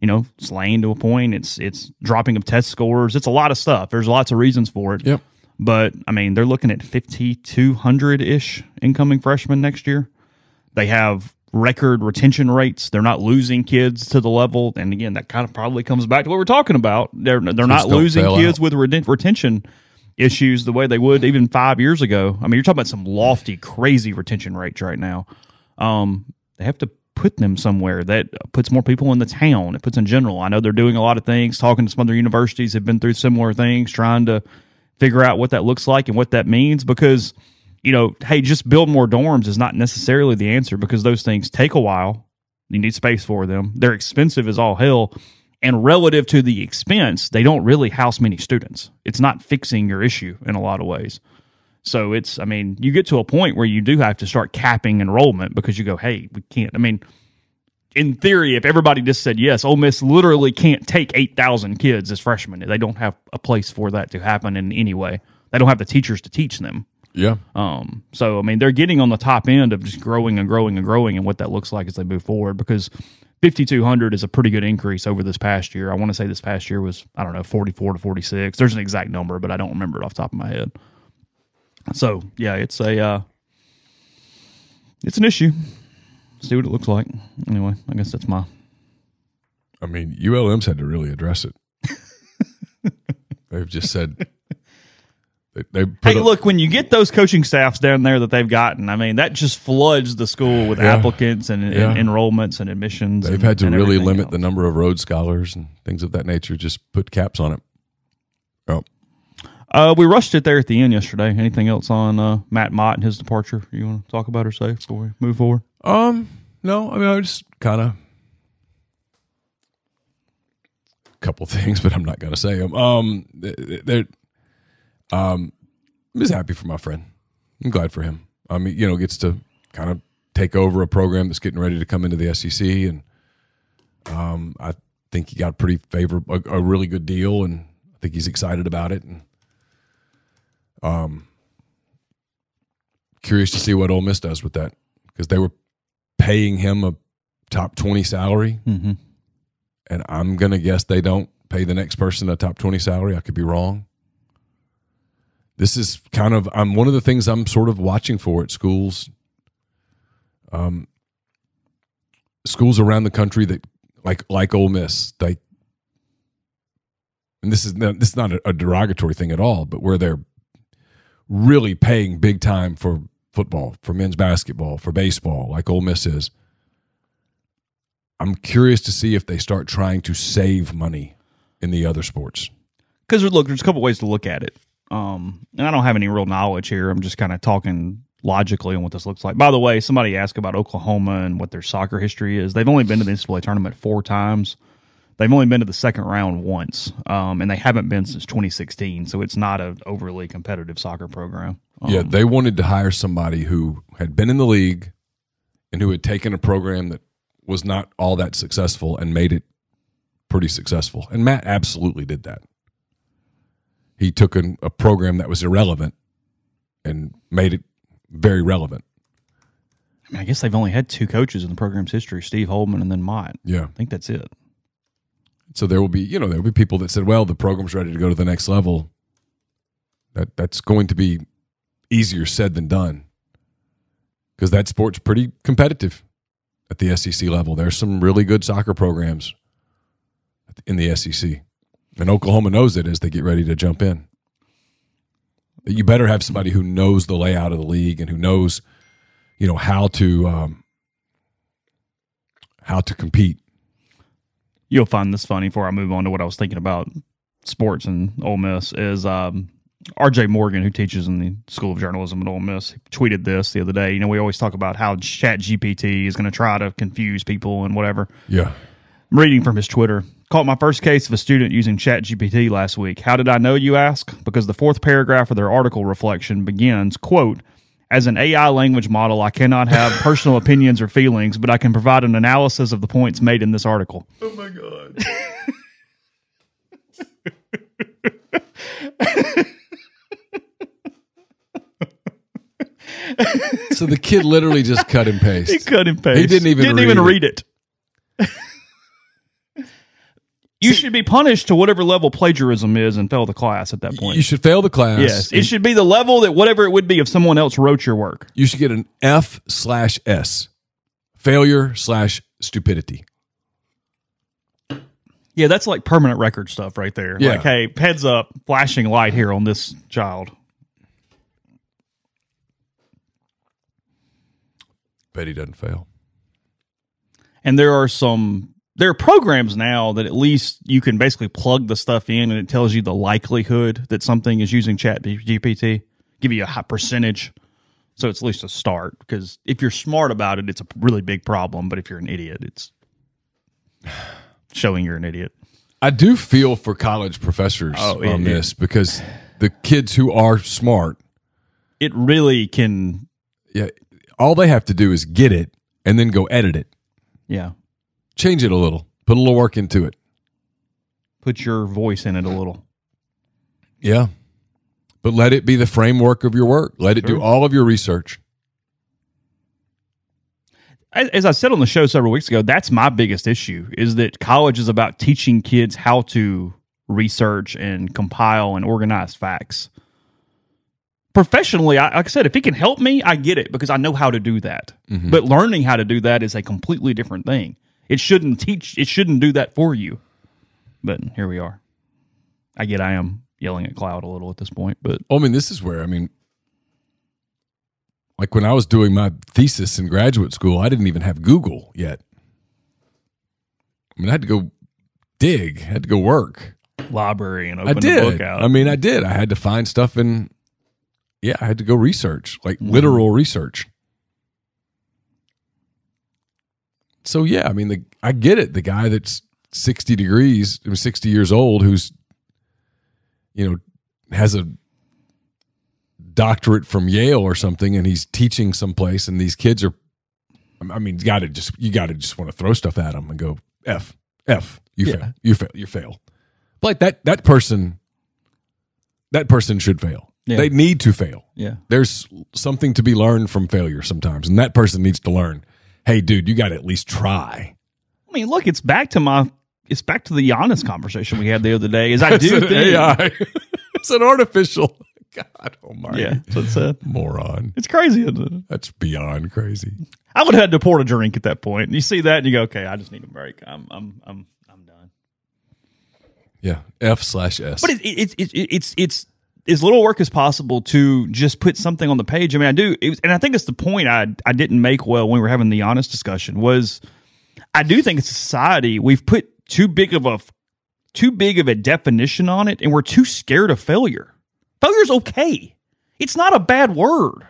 you know it's laying to a point it's it's dropping of test scores it's a lot of stuff there's lots of reasons for it Yep. But i mean they're looking at 5200 ish incoming freshmen next year they have record retention rates they're not losing kids to the level and again that kind of probably comes back to what we're talking about they're they're not losing kids out. with reten- retention issues the way they would even five years ago. I mean, you're talking about some lofty, crazy retention rates right now. Um, they have to put them somewhere that puts more people in the town. It puts in general. I know they're doing a lot of things. Talking to some other universities have been through similar things, trying to figure out what that looks like and what that means. Because you know, hey, just build more dorms is not necessarily the answer because those things take a while. You need space for them. They're expensive as all hell. And relative to the expense, they don't really house many students. It's not fixing your issue in a lot of ways. So it's, I mean, you get to a point where you do have to start capping enrollment because you go, hey, we can't. I mean, in theory, if everybody just said yes, Ole Miss literally can't take 8,000 kids as freshmen. They don't have a place for that to happen in any way. They don't have the teachers to teach them. Yeah. Um, so I mean, they're getting on the top end of just growing and growing and growing, and what that looks like as they move forward. Because 5,200 is a pretty good increase over this past year. I want to say this past year was I don't know 44 to 46. There's an exact number, but I don't remember it off the top of my head. So yeah, it's a uh, it's an issue. See what it looks like. Anyway, I guess that's my I mean, ULM's had to really address it. They've just said they, they put Hey, look, when you get those coaching staffs down there that they've gotten, I mean, that just floods the school with Yeah. applicants and, Yeah. and enrollments and admissions. They've and- had to really limit else. the number of Rhodes scholars and things of that nature. Just put caps on it. Oh, Uh, we rushed it there at the end yesterday. Anything else on uh, Matt Mott and his departure you want to talk about or say before we move forward? Um, no. I mean, I just kind of a couple things, but I'm not to say them. Um, they're um, I'm just happy for my friend. I'm glad for him. I mean, you know, gets to kind of take over a program that's getting ready to come into the SEC, and um, I think he got pretty favorable, a, a really good deal, and I think he's excited about it. And um, curious to see what Ole Miss does with that because they were paying him a top twenty salary, Mm-hmm. and I'm gonna guess they don't pay the next person a top twenty salary. I could be wrong. This is kind of I'm one of the things I'm sort of watching for at schools. Um, schools around the country that like like Ole Miss, they and this is not, this is not a, a derogatory thing at all, but where they're really paying big time for football, for men's basketball, for baseball, like Ole Miss is. I'm curious to see if they start trying to save money in the other sports. Because look, there's a couple ways to look at it. Um, and I don't have any real knowledge here. I'm just kind of talking logically on what this looks like. By the way, somebody asked about Oklahoma and what their soccer history is. They've only been to the NCAA tournament four times. They've only been to the second round once, um, and they haven't been since 2016. So it's not an overly competitive soccer program. Um, yeah, they wanted to hire somebody who had been in the league and who had taken a program that was not all that successful and made it pretty successful. And Matt absolutely did that. He took an, a program that was irrelevant and made it very relevant. I, mean, I guess they've only had two coaches in the program's history: Steve Holeman and then Mott. Yeah. I think that's it. So there will be, you know, there will be people that said, "Well, the program's ready to go to the next level." That that's going to be easier said than done because that sport's pretty competitive at the SEC level. There's some really good soccer programs in the SEC, and Oklahoma knows it as they get ready to jump in. You better have somebody who knows the layout of the league and who knows, you know, how to um, how to compete. You'll find this funny before I move on to what I was thinking about sports and Ole Miss is um, RJ Morgan, who teaches in the School of Journalism at Ole Miss, tweeted this the other day. You know, we always talk about how Chat GPT is going to try to confuse people and whatever. Yeah. I'm reading from his Twitter. Caught my first case of a student using ChatGPT last week. How did I know, you ask? Because the fourth paragraph of their article reflection begins, quote, as an AI language model, I cannot have personal opinions or feelings, but I can provide an analysis of the points made in this article. Oh my god. so the kid literally just cut and paste. He cut and paste. He didn't even didn't read even it. read it. you should be punished to whatever level plagiarism is and fail the class at that point. You should fail the class. yes, it should be the level that whatever it would be if someone else wrote your work. You should get an F slash S. Failure slash stupidity. Yeah, that's like permanent record stuff right there. Yeah. Like, hey, heads up, flashing light here on this child. Bet he doesn't fail. And there are some there are programs now that at least you can basically plug the stuff in and it tells you the likelihood that something is using chat GPT, give you a high percentage. So it's at least a start because if you're smart about it, it's a really big problem. But if you're an idiot, it's showing you're an idiot. I do feel for college professors Oh, it- on it- this because the kids who are smart, It really can, yeah, all they have to do is get it and then go edit it, yeah, change it a little, put a little work into it. put your voice in it a little. Yeah. But let it be the framework of your work. Let it do all of your research. as as I said on the show several weeks ago, that's my biggest issue is that college is about teaching kids how to research and compile and organize facts. Professionally, I, like I said, if it can help me, I get it because I know how to do that. Mm-hmm. But learning how to do that is a completely different thing. It shouldn't teach. It shouldn't do that for you. But here we are. I get I am yelling at Cloud a little at this point, but Well, I mean, this is where, I mean, like when I was doing my thesis in graduate school, I didn't even have Google yet. I mean, I had to go dig, I had to go work. library and I open the did. book out. I mean, I did. I had to find stuff in, yeah, I had to go research, like mm-hmm. literal research. So yeah, I mean, the I get it. The guy that's sixty degrees, sixty years old, who's, you know, has a doctorate from Yale or something, and he's teaching someplace, and these kids are, I mean, you got to just you got to just want to throw stuff at them and go f f you Yeah. fail you fail you fail. But like that that person, that person should fail. Yeah. They need to fail. yeah. There's something to be learned from failure sometimes, and that person needs to learn. Hey, dude, you got to at least try. I mean, look, it's back to my it's back to the honest conversation we had the other day. Is I It's do an think, AI. it's an artificial. God almighty. yeah, that's what it said. Moron. It's crazy. Isn't it? That's beyond crazy. I would have had to pour a drink at that point. You see that, and you go, "Okay, I just need a break. I'm, I'm, I'm, I'm done." Yeah. F slash S. But it, it, it, it, it's it's as little work as possible to just put something on the page. I mean, I do, it was, and I think it's the point I I didn't make well when we were having the honest discussion was I do think a society we've put too big of a too big of a definition on it, and we're too scared of failure. Failure's okay. It's not a bad word.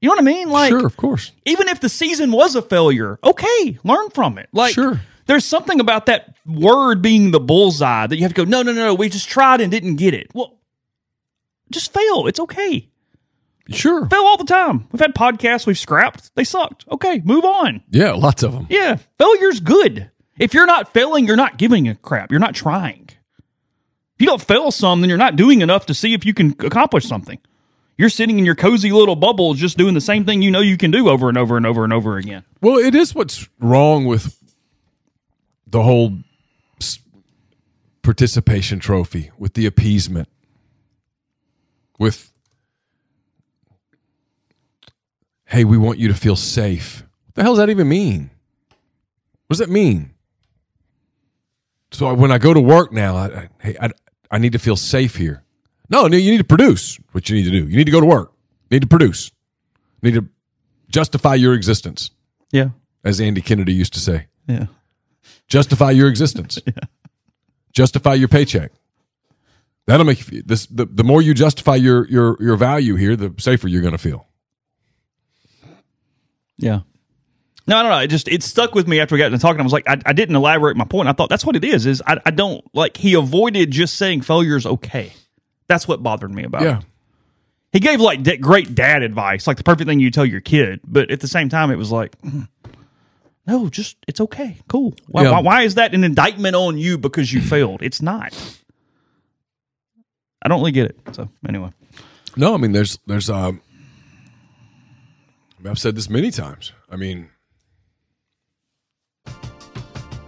You know what I mean? Like, sure, of course. even if the season was a failure, okay, learn from it. Like, Sure. there's something about that word being the bullseye that you have to go, no, no, no, no, we just tried and didn't get it. Well, just fail. It's okay. Sure. Fail all the time. We've had podcasts we've scrapped. They sucked. Okay, move on. Yeah, lots of them. Yeah, failure's good. If you're not failing, you're not giving a crap. You're not trying. If you don't fail some, then you're not doing enough to see if you can accomplish something. You're sitting in your cozy little bubble just doing the same thing you know you can do over and over and over and over again. Well, it is what's wrong with the whole participation trophy, with the appeasement, with, hey, we want you to feel safe. What the hell does that even mean? What does that mean? So when I go to work now, I, I, hey, I, I need to feel safe here. No, no, you need to produce what you need to do. You need to go to work. You need to produce. You need to justify your existence Yeah. as Andy Kennedy used to say. Yeah. Justify your existence. yeah. Justify your paycheck. That'll make you feel, this. The, the more you justify your your your value here, the safer you're going to feel. Yeah. No, no, no. It just it stuck with me after we got to talking. I was like, I, I didn't elaborate my point. I thought that's what it is. Is I, I don't like he avoided just saying failure is okay. That's what bothered me about. Yeah. it. He gave like d- great dad advice, like the perfect thing you tell your kid. But at the same time, it was like, mm, no, just it's okay, cool. Why, Yeah. why, why is that an indictment on you because you failed? It's not. I don't really get it. So anyway, No, I mean there's there's um I've said this many times. I mean,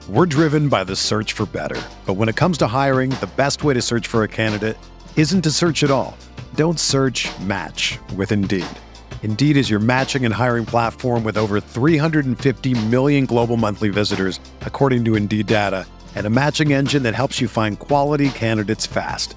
We're driven by the search for better. But when it comes to hiring, the best way to search for a candidate isn't to search at all. Don't search match with Indeed. Indeed is your matching and hiring platform with over 350 million global monthly visitors, according to Indeed data, and a matching engine that helps you find quality candidates fast.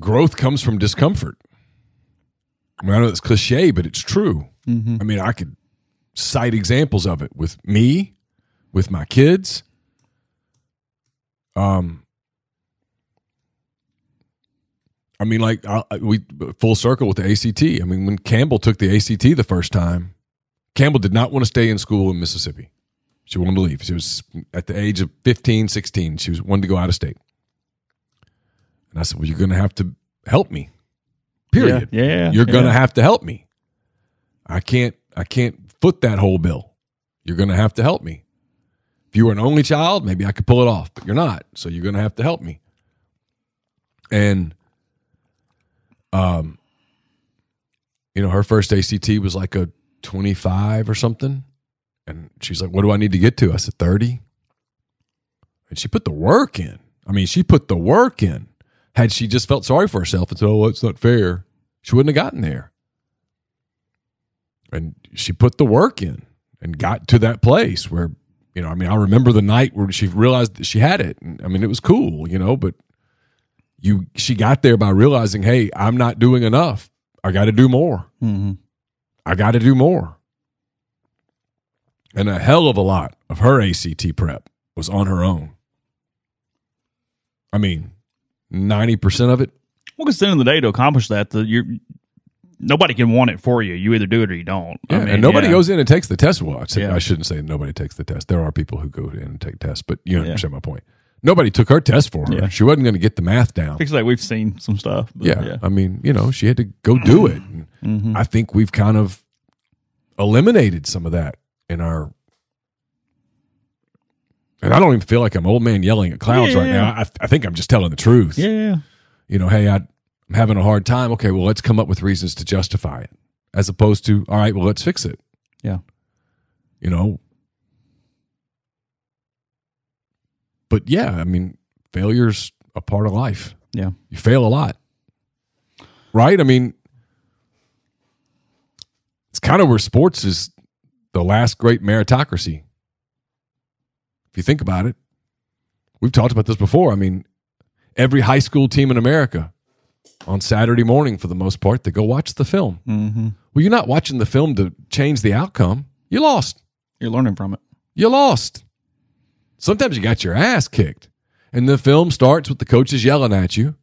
Growth comes from discomfort. I, mean, I know it's cliche, but it's true. Mm-hmm. I mean, I could cite examples of it with me, with my kids. Um, I mean, like I, we full circle with the ACT. I mean, when Campbell took the ACT the first time, Campbell did not want to stay in school in Mississippi. She wanted to leave. She was at the age of 15, 16. She was wanted to go out of state. And I said, Well, you're going to have to help me. Period. Yeah, yeah, You're going to yeah. have to help me. I can't. I can't foot that whole bill. You're going to have to help me. If you were an only child, maybe I could pull it off, but you're not. So you're going to have to help me. And, um, you know, her first ACT was like a 25 or something. And she's like, What do I need to get to? I said, 30. And she put the work in. I mean, she put the work in. Had she just felt sorry for herself and said, Oh, that's not fair, she wouldn't have gotten there. And she put the work in and got to that place where, you know, I mean, I remember the night where she realized that she had it. And, I mean, it was cool, you know, but you she got there by realizing, hey, I'm not doing enough. I got to do more. Mm-hmm. I got to do more. And a hell of a lot of her ACT prep was on her own. I mean, 90% of it. Well, because at the end of the day, to accomplish that, the, you're nobody can want it for you. You either do it or you don't. I mean, and nobody yeah. goes in and takes the test. Well, I, said- Yeah. I shouldn't say nobody takes the test. There are people who go in and take tests, but you Yeah. understand my point. Nobody took her test for her. Yeah. She wasn't going to get the math down. Because like we've seen some stuff. Yeah. I mean, you know, she had to go do it. Mm-hmm. I think we've kind of eliminated some of that in our. And I don't even feel like I'm old man yelling at clouds right now. I, I think I'm just telling the truth. yeah. You know, hey, I'm having a hard time. Okay, well, let's come up with reasons to justify it, as opposed to, all right, well, let's fix it. Yeah. You know. But yeah, I mean, failure's a part of life. Yeah. You fail a lot. Right? I mean, it's kind of where sports is the last great meritocracy. If you think about it, we've talked about this before. I mean, every high school team in America on Saturday morning, for the most part, they go watch the film. Mm-hmm. Well, you're not watching the film to change the outcome. You lost. You're learning from it. You lost. Sometimes you got your ass kicked. And the film starts with the coaches yelling at you.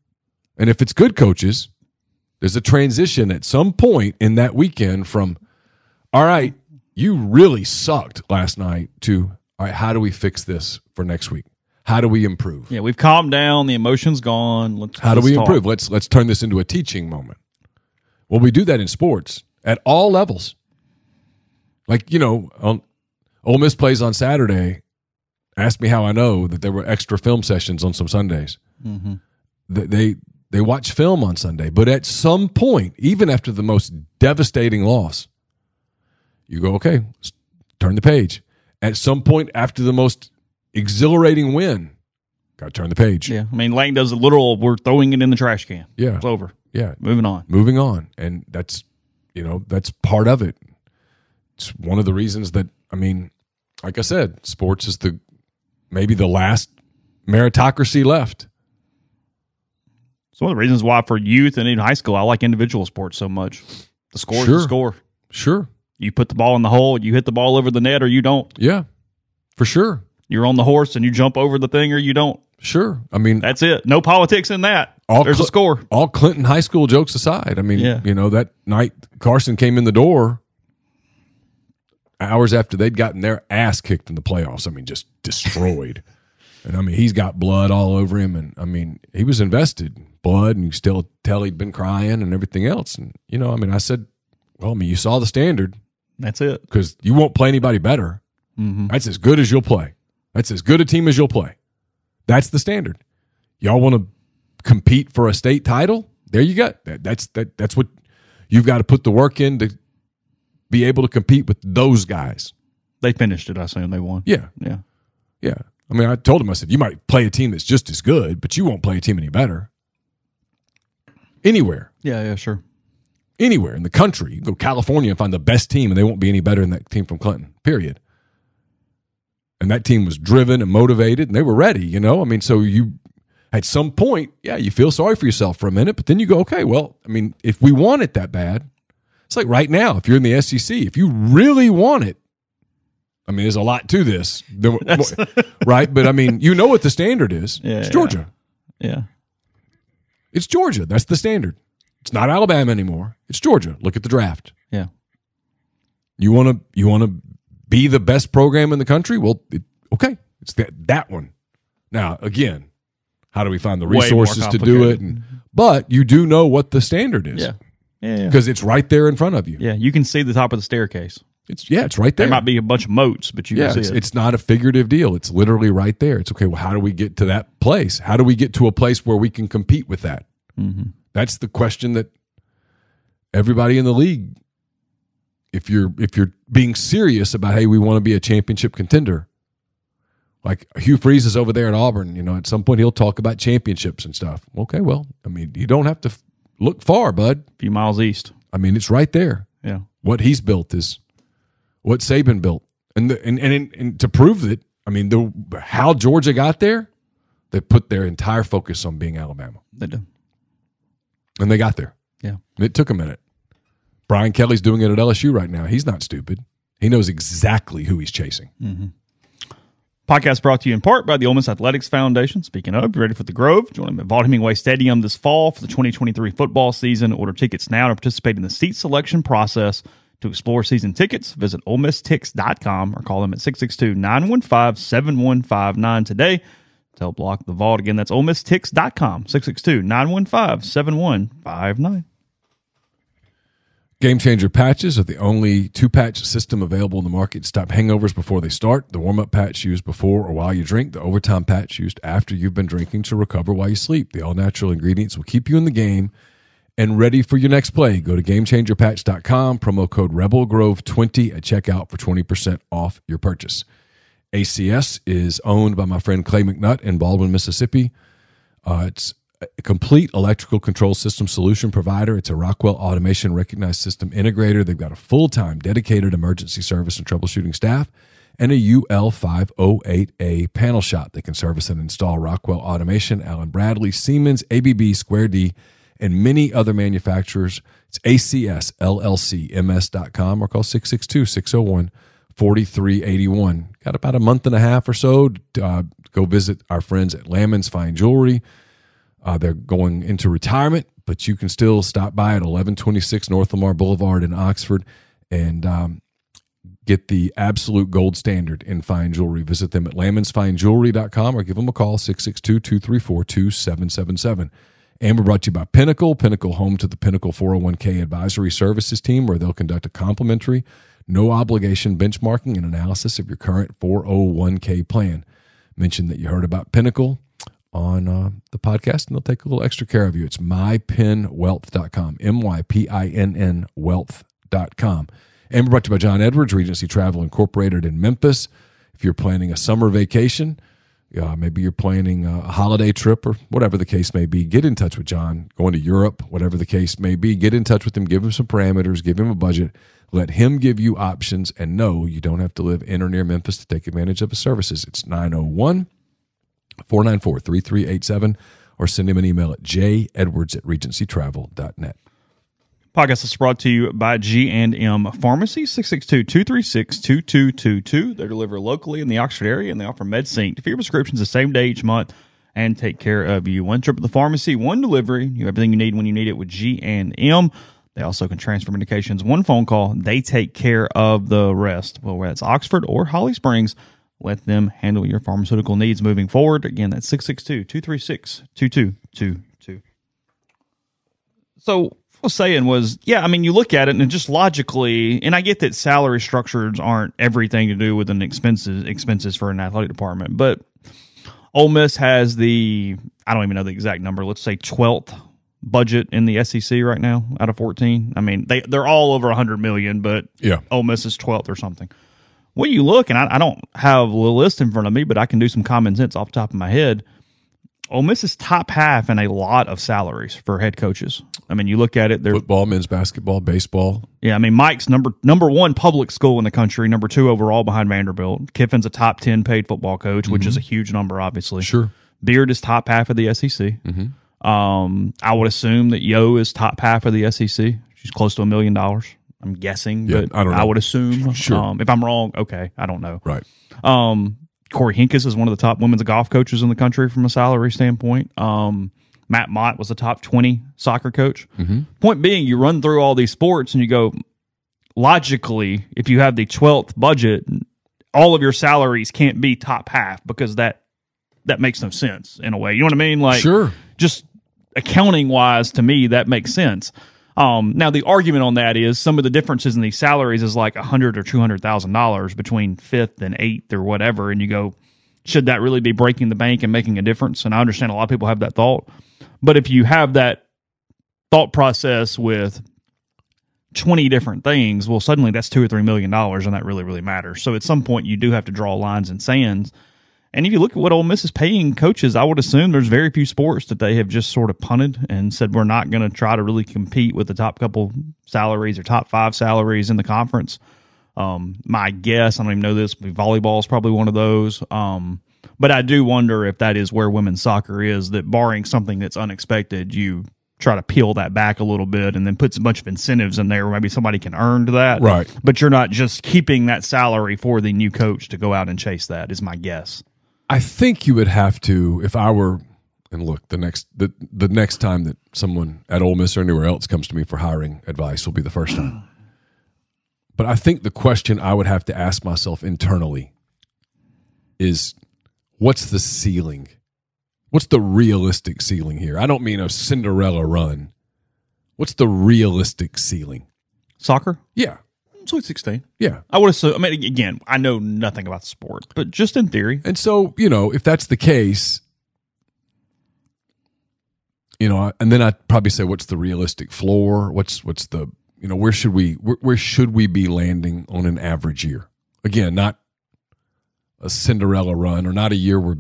And if it's good coaches, there's a transition at some point in that weekend from, all right, you really sucked last night to, all right, how do we fix this for next week? How do we improve? Yeah, we've calmed down. The emotion's gone. Let's, How do let's we talk. improve? Let's let's turn this into a teaching moment. Well, we do that in sports at all levels. Like you know, on, Ole Miss plays on Saturday. Ask me how I know that there were extra film sessions on some Sundays. Mm-hmm. They, they they watch film on Sunday, but at some point, even after the most devastating loss, you go okay, turn the page. At some point, after the most exhilarating win, got to turn the page. Yeah, I mean, Lane does a literal. We're throwing it in the trash can. Yeah. it's over. yeah. Moving on. moving on and that's you know that's part of it it's one of the reasons that i mean like i said sports is the maybe the last meritocracy left It's one of the reasons why for youth and in high school, I like individual sports so much. The score is Sure. the score. sure You put the ball in the hole, you hit the ball over the net, or you don't. yeah for sure You're on the horse and you jump over the thing, or you don't. sure i mean That's it. No politics in that. all There's a score. all clinton high school jokes aside i mean Yeah. you know that night carson came in the door hours after they'd gotten their ass kicked in the playoffs i mean just destroyed and i mean he's got blood all over him and i mean he was invested blood and you still tell he'd been crying and everything else and you know i mean i said well i mean you saw the standard That's it. because you won't play anybody better Mm-hmm. that's as good as you'll play that's as good a team as you'll play that's the standard y'all want to compete for a state title there you go that, that's that that's what you've got to put the work in to be able to compete with those guys They finished it. I assume they won. yeah Yeah. yeah i mean i told him i said you might play a team that's just as good but you won't play a team any better anywhere Yeah. Yeah. Sure. Anywhere in the country. You can go California and find the best team, and they won't be any better than that team from Clinton. Period. And that team was driven and motivated, and they were ready. You know, I mean, so you at some point, yeah, you feel sorry for yourself for a minute, but then you go, okay, well, I mean, if we want it that bad, it's like right now, if you're in the SEC, if you really want it. I mean, there's a lot to this, right? But I mean, you know what the standard is. Yeah, it's yeah. Georgia. Yeah. It's Georgia. That's the standard. It's not Alabama anymore. It's Georgia. Look at the draft. Yeah. You want to you want to be the best program in the country? Well, it, okay, it's that that one. Now, again, how do we find the resources to do it? And, but you do know what the standard is. Yeah. Yeah. Yeah. because it's right there in front of you. Yeah. You can see the top of the staircase. It's yeah, it's right there. There might be a bunch of moats, but you yeah, can it's, it. it's not a figurative deal. It's literally right there. It's okay. Well, how do we get to that place? How do we get to a place where we can compete with that? Mm-hmm. That's the question that everybody in the league, if you're if you're being serious about, hey, we want to be a championship contender. Like Hugh Freeze is over there at Auburn. You know, at some point he'll talk about championships and stuff. Okay, well, I mean, you don't have to look far, bud. a few miles east. I mean, it's right there. Yeah. What he's built is what Saban built, and the, and, and and to prove that, I mean, the how Georgia got there, they put their entire focus on being Alabama, They do. And they got there. Yeah. And it took a minute. Brian Kelly's doing it at LSU right now. He's not stupid. He knows exactly who he's chasing. Mm-hmm. Podcast brought to you in part by the Ole Miss Athletics Foundation. Speaking of, be ready for the Grove. Join them at Vaught Hemingway Stadium this fall for the 2023 football season. Order tickets now to participate in the seat selection process. To explore season tickets, visit OleMissTix.com or call them at 662-915-7159 today to help block the vault. Again, that's OleMissTix.com, 662-915-7159. Game Changer patches are the only two patch system available in the market to stop hangovers before they start. The warm up patch used before or while you drink, the overtime patch used after you've been drinking to recover while you sleep. The all natural ingredients will keep you in the game and ready for your next play. Go to gamechangerpatch.com, promo code RebelGrove20 at checkout for 20% off your purchase. ACS is owned by my friend Clay McNutt in Baldwyn, Mississippi. Uh, it's a complete electrical control system solution provider. It's a Rockwell Automation recognized system integrator. They've got a full time dedicated emergency service and troubleshooting staff and a UL508A panel shop that can service and install Rockwell Automation, Allen Bradley, Siemens, ABB, Square D, and many other manufacturers. It's ACSLLCMS.com or call 662 601 4381. Got about a month and a half or so. Uh, go visit our friends at Lamons Fine Jewelry. Uh, they're going into retirement, but you can still stop by at 1126 North Lamar Boulevard in Oxford and um, get the absolute gold standard in fine jewelry. Visit them at laymansfinejewelry.com or give them a call 662 234 2777. And we're brought to you by Pinnacle, Pinnacle home to the Pinnacle 401k advisory services team, where they'll conduct a complimentary, no obligation benchmarking and analysis of your current 401k plan. Mention that you heard about Pinnacle on uh, the podcast, and they'll take a little extra care of you. It's mypinnwealth.com, M Y P I N N wealth.com. And we're brought to you by John Edwards, Regency Travel Incorporated in Memphis. If you're planning a summer vacation, uh, maybe you're planning a holiday trip or whatever the case may be, get in touch with John. Going to Europe, whatever the case may be, get in touch with him, give him some parameters, give him a budget, let him give you options, and know you don't have to live in or near Memphis to take advantage of his services. It's 901 494 3387 or send him an email at jedwards at regencytravel.net. Podcast is brought to you by G&M Pharmacy, 662-236-2222. They deliver locally in the Oxford area, and they offer MedSync for your prescriptions the same day each month and take care of you. One trip to the pharmacy, one delivery. You have everything you need when you need it with G&M. They also can transfer medications. One phone call, they take care of the rest. Well, whether it's Oxford or Holly Springs, let them handle your pharmaceutical needs moving forward. Again, that's 662-236-2222. So what I was saying was, yeah, I mean, you look at it and just logically, and I get that salary structures aren't everything to do with an expenses expenses for an athletic department, but Ole Miss has the I don't even know the exact number. Let's say twelfth budget in the SEC right now out of fourteen. I mean, they they're all over hundred million, but Yeah. Ole Miss is twelfth or something. When you look, and I, I don't have a list in front of me, but I can do some common sense off the top of my head. Ole Miss is top half in a lot of salaries for head coaches. I mean, you look at it, they're Football, men's basketball, baseball. yeah, I mean, Mike's number number one public school in the country, number two overall behind Vanderbilt. Kiffin's a top ten paid football coach, which mm-hmm. is a huge number, obviously. Sure. Beard is top half of the SEC. Mm-hmm. Um, I would assume that Yo is top half of the SEC. She's close to a million dollars. I'm guessing, Yeah, but I don't know. would assume. Sure. Um, if I'm wrong, okay, I don't know. Right. Um, Kory Henkes is one of the top women's golf coaches in the country from a salary standpoint. Um, Matt Mott was a top 20 soccer coach. Point being, you run through all these sports and you go, logically, if you have the 12th budget, all of your salaries can't be top half because that that makes no sense in a way. You know what I mean? Like, Sure. just accounting wise to me that makes sense. Um, now the argument on that is some of the differences in these salaries is like a hundred or two hundred thousand dollars between fifth and eighth or whatever and you go should that really be breaking the bank and making a difference? And i understand a lot of people have that thought. But if you have that thought process with 20 different things well suddenly that's two or three million dollars and that really really matters. So at some point you do have to draw lines and sands and if you look at what Ole Miss is paying coaches, I would assume there's very few sports that they have just sort of punted and said we're not going to try to really compete with the top couple salaries or top five salaries in the conference. Um, my guess, I don't even know this, but volleyball is probably one of those. Um, but I do wonder if that is where women's soccer is. That barring something that's unexpected, you try to peel that back a little bit and then put a bunch of incentives in there where maybe somebody can earn that. Right. But you're not just keeping that salary for the new coach to go out and chase that. Is my guess. I think you would have to, if I were, and look, the next the the next time that someone at Ole Miss or anywhere else comes to me for hiring advice will be the first time. But I think the question I would have to ask myself internally is, what's the ceiling? What's the realistic ceiling here? I don't mean a Cinderella run. What's the realistic ceiling? Soccer? Yeah, Sweet 16. yeah. I would assume, I mean, again, I know nothing about the sport, but just in theory. And so, you know, if that's the case, you know, and then I'd probably say, what's the realistic floor? What's what's the you know where should we where, where should we be landing on an average year? Again, not a Cinderella run or not a year where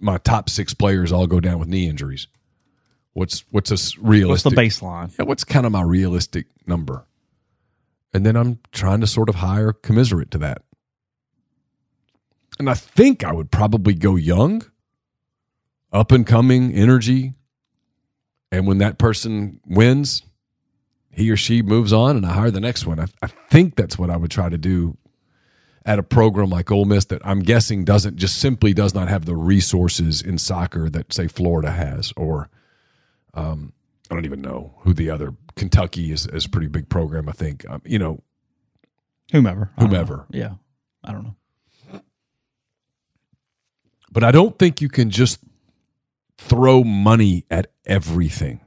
my top six players all go down with knee injuries. What's what's a s- What's realistic? the baseline? Yeah, what's kind of my realistic number? And then I'm trying to sort of hire commiserate to that. And I think I would probably go young, up and coming energy. And when that person wins, he or she moves on and I hire the next one. I, I think that's what I would try to do. at a program like Ole Miss that I'm guessing doesn't just simply does not have the resources in soccer that say Florida has, or um, I don't even know who the other Kentucky is, is a pretty big program. I think um, you know Whomever. I. Whomever. Yeah. I don't know. but I don't think you can just throw money at everything.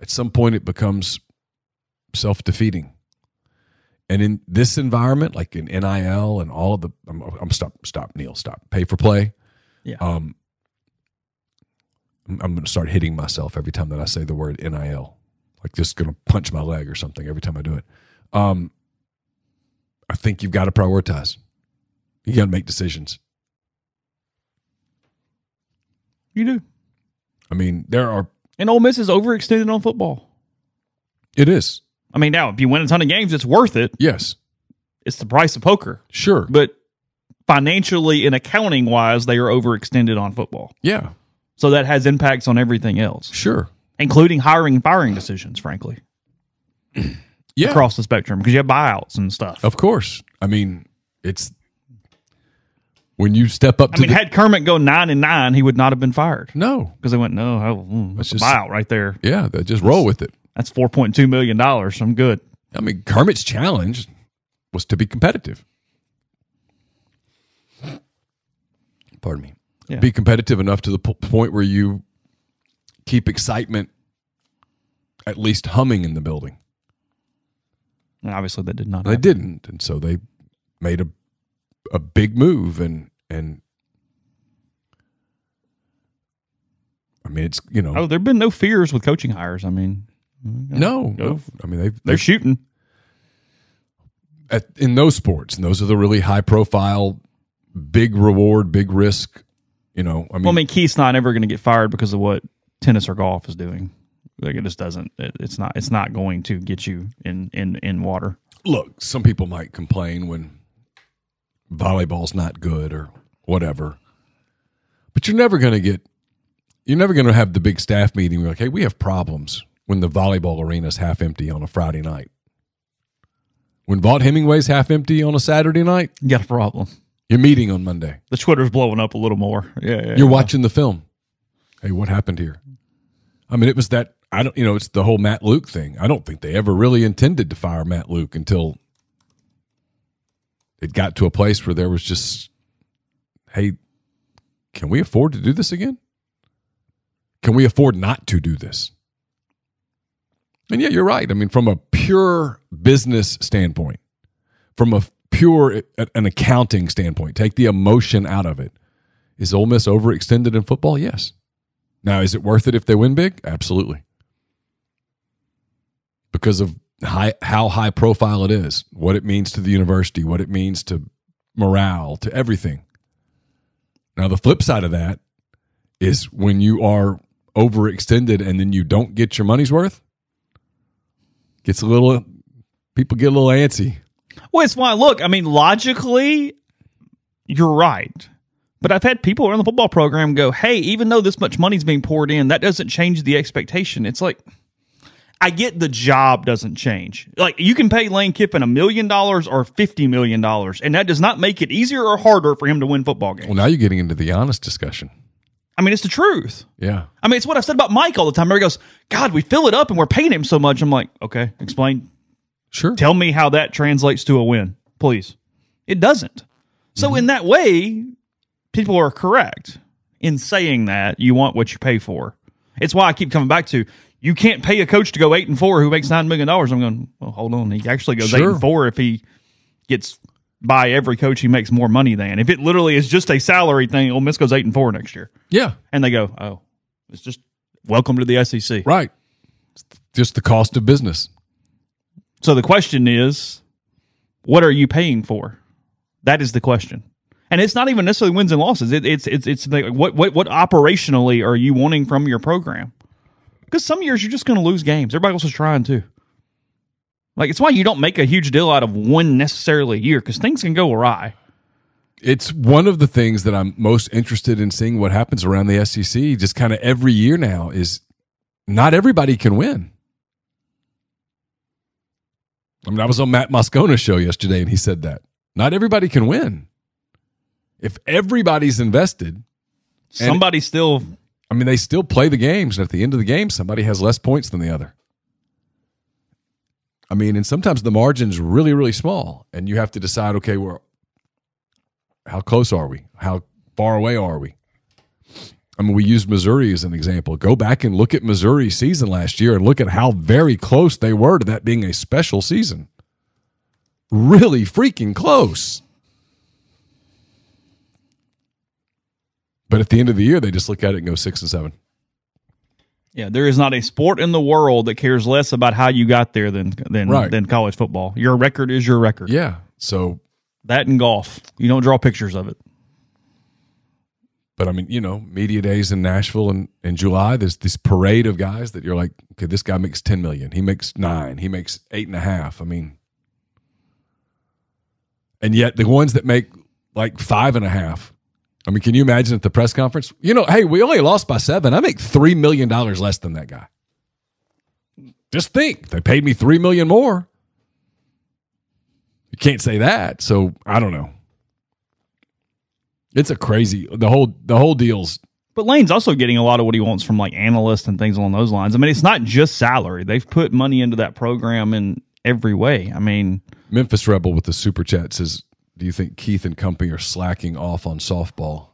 At some point, it becomes self defeating. And in this environment, like in NIL and all of the, I'm, I'm stop, stop, Neil, stop, pay for play. Yeah. Um, I'm going to start hitting myself every time that I say the word NIL, like just going to punch my leg or something every time I do it. Um, I think you've got to prioritize. You got to make decisions. You do. I mean, there are. And Ole Miss is overextended on football. It is. I mean, now if you win a ton of games, it's worth it. Yes. It's the price of poker. Sure. But financially and accounting wise, they are overextended on football. Yeah. So that has impacts on everything else, Sure. Including hiring and firing decisions, frankly, Yeah. across the spectrum because you have buyouts and stuff. Of course. I mean, it's when you step up I to mean, the, had Kermit go nine and nine, he would not have been fired no. because they went, no, oh, mm, that's a just- buyout right there. Yeah, they just roll with it. That's four point two million dollars. I'm good. I mean, Kermit's challenge was to be competitive. Pardon me. Yeah. Be competitive enough to the po- point where you keep excitement at least humming in the building. And obviously, that did not. They happen. didn't, and so they made a a big move, and and I mean, it's you know, Oh, there've been no fears with coaching hires. I mean, no, no. I mean, they've, they're shooting. at, in those sports, and those are the really high profile, big reward, big risk. You know, I mean, Well, I mean, Keith's not ever going to get fired because of what tennis or golf is doing. Like it just doesn't. It, it's not. It's not going to get you in in in water. look, some people might complain when volleyball's not good or whatever, but you're never going to get, you're never going to have the big staff meeting. Where you're like, hey, we have problems when the volleyball arena's half empty on a Friday night. When Vaught Hemingway's half empty on a Saturday night, You got a problem. you're meeting on Monday. The Twitter's blowing up a little more. Yeah, yeah You're yeah. watching the film. Hey, what happened here? I mean, it was that I don't, you know, it's the whole Matt Luke thing. I don't think they ever really intended to fire Matt Luke until it got to a place where there was just, hey, can we afford to do this again? Can we afford not to do this? And yeah, you're right. I mean, from a pure business standpoint, from a pure an accounting standpoint, take the emotion out of it. Is Ole Miss overextended in football? Yes. Now, is it worth it if they win big? Absolutely. Because of high, how high profile it is, what it means to the university, what it means to morale, to everything. Now, the flip side of that is when you are overextended and then you don't get your money's worth, gets a little, people get a little antsy. Well, it's why. Look, I mean, logically, you're right. But I've had people around the football program go, "Hey, even though this much money's being poured in, that doesn't change the expectation." It's like, I get the job doesn't change. Like you can pay Lane Kiffin a million dollars or fifty million dollars, and that does not make it easier or harder for him to win football games. Well, now you're getting into the honest discussion. I mean, it's the truth. Yeah. I mean, it's what I've said about Mike all the time. Everybody goes, God, we fill it up and we're paying him so much. I'm like, okay, explain. Sure. Tell me how that translates to a win, please. It doesn't. So, mm-hmm. in that way, people are correct in saying that you want what you pay for. It's why I keep coming back to you can't pay a coach to go eight and four who makes nine million dollars. I'm going, well, hold on. He actually goes eight and four if he gets by every coach he makes more money than. If it literally is just a salary thing, Ole Miss goes eight and four next year. Yeah. And they go, oh, it's just welcome to the SEC. Right. It's just the cost of business. So the question is, what are you paying for? That is the question. And it's not even necessarily wins and losses. It, it's it's it's the, what what what operationally are you wanting from your program? Because some years you're just going to lose games. Everybody else is trying too. Like it's why you don't make a huge deal out of one necessarily a year because things can go awry. It's one of the things that I'm most interested in seeing what happens around the SEC. Just kind of every year now is not everybody can win. I mean, I was on Matt Moscona's show yesterday, and he said that Not everybody can win. If everybody's invested, Somebody still I mean, they still play the games, and at the end of the game, somebody has less points than the other. I mean, and sometimes the margin's really, really small, and you have to decide, okay, well, how close are we? How far away are we? I mean, we used Missouri as an example. Go back and look at Missouri's season last year and look at how very close they were to that being a special season. Really freaking close. But at the end of the year, they just look at it and go six and seven. Yeah, there is not a sport in the world that cares less about how you got there than than Right. than college football. Your record is your record. Yeah. So, That and golf. You don't draw pictures of it. but I mean, you know, media days in Nashville in, in July, there's this parade of guys that you're like, okay, this guy makes 10 million. He makes nine. He makes eight and a half. I mean, and yet the ones that make like five and a half. I mean, can you imagine at the press conference? You know, hey, we only lost by seven. I make $3 million less than that guy. Just think, they paid me 3 million more. You can't say that. So I don't know. It's a crazy the whole the whole deal's But Lane's also getting a lot of what he wants from like analysts and things along those lines. I mean, it's not just salary. They've put money into that program in every way. I mean, Memphis Rebel with the super chat says, "Do you think Keith and company are slacking off on softball?"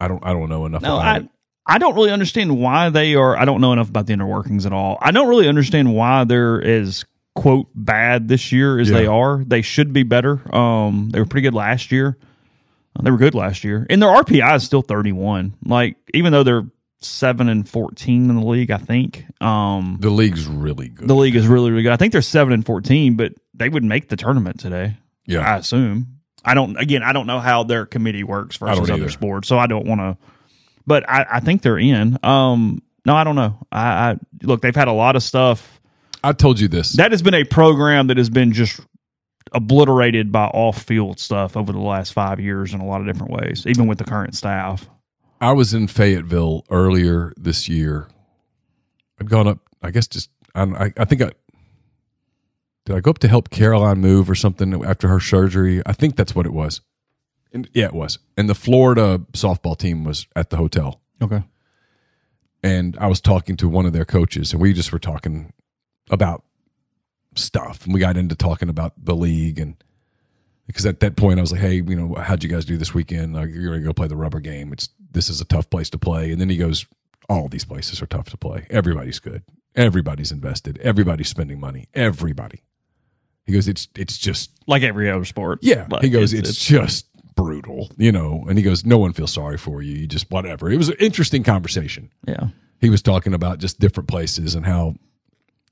I don't I don't know enough no, about I it. I don't really understand why they are. I don't know enough about the inner workings at all. I don't really understand why they're as quote bad this year as Yeah. they are. They should be better. Um, they were pretty good last year. Uh, They were good last year, and their RPI is still thirty one. Like even though they're seven and fourteen in the league, I think. Um, The league's really good. the league is really really good. I think they're seven and fourteen, but they would make the tournament today. Yeah. I assume. I don't. Again, I don't know how their committee works versus other sports, so I don't want to. But I, I think they're in. Um, no, I don't know. I, I look. They've had a lot of stuff. I told you this. That has been a program that has been just obliterated by off-field stuff over the last five years in a lot of different ways, even with the current staff. I was in Fayetteville earlier this year. I'd gone up. I guess just I, I think I did. I go up to help Caroline move or something after her surgery. I think that's what it was. And yeah, it was. And the Florida softball team was at the hotel. Okay. and I was talking to one of their coaches, and we just were talking about stuff, and we got into talking about the league, and because at that point I was like, "Hey, you know, how'd you guys do this weekend? Like, you're gonna go play the rubber game. It's this is a tough place to play." And then he goes, "All these places are tough to play. Everybody's good. Everybody's invested. Everybody's spending money. Everybody." He goes, "It's it's just Like every other sport. yeah." Like, he goes, it's, just brutal, you know." And he goes, "No one feels sorry for you. You just whatever." It was an interesting conversation yeah. he was talking about just different places and how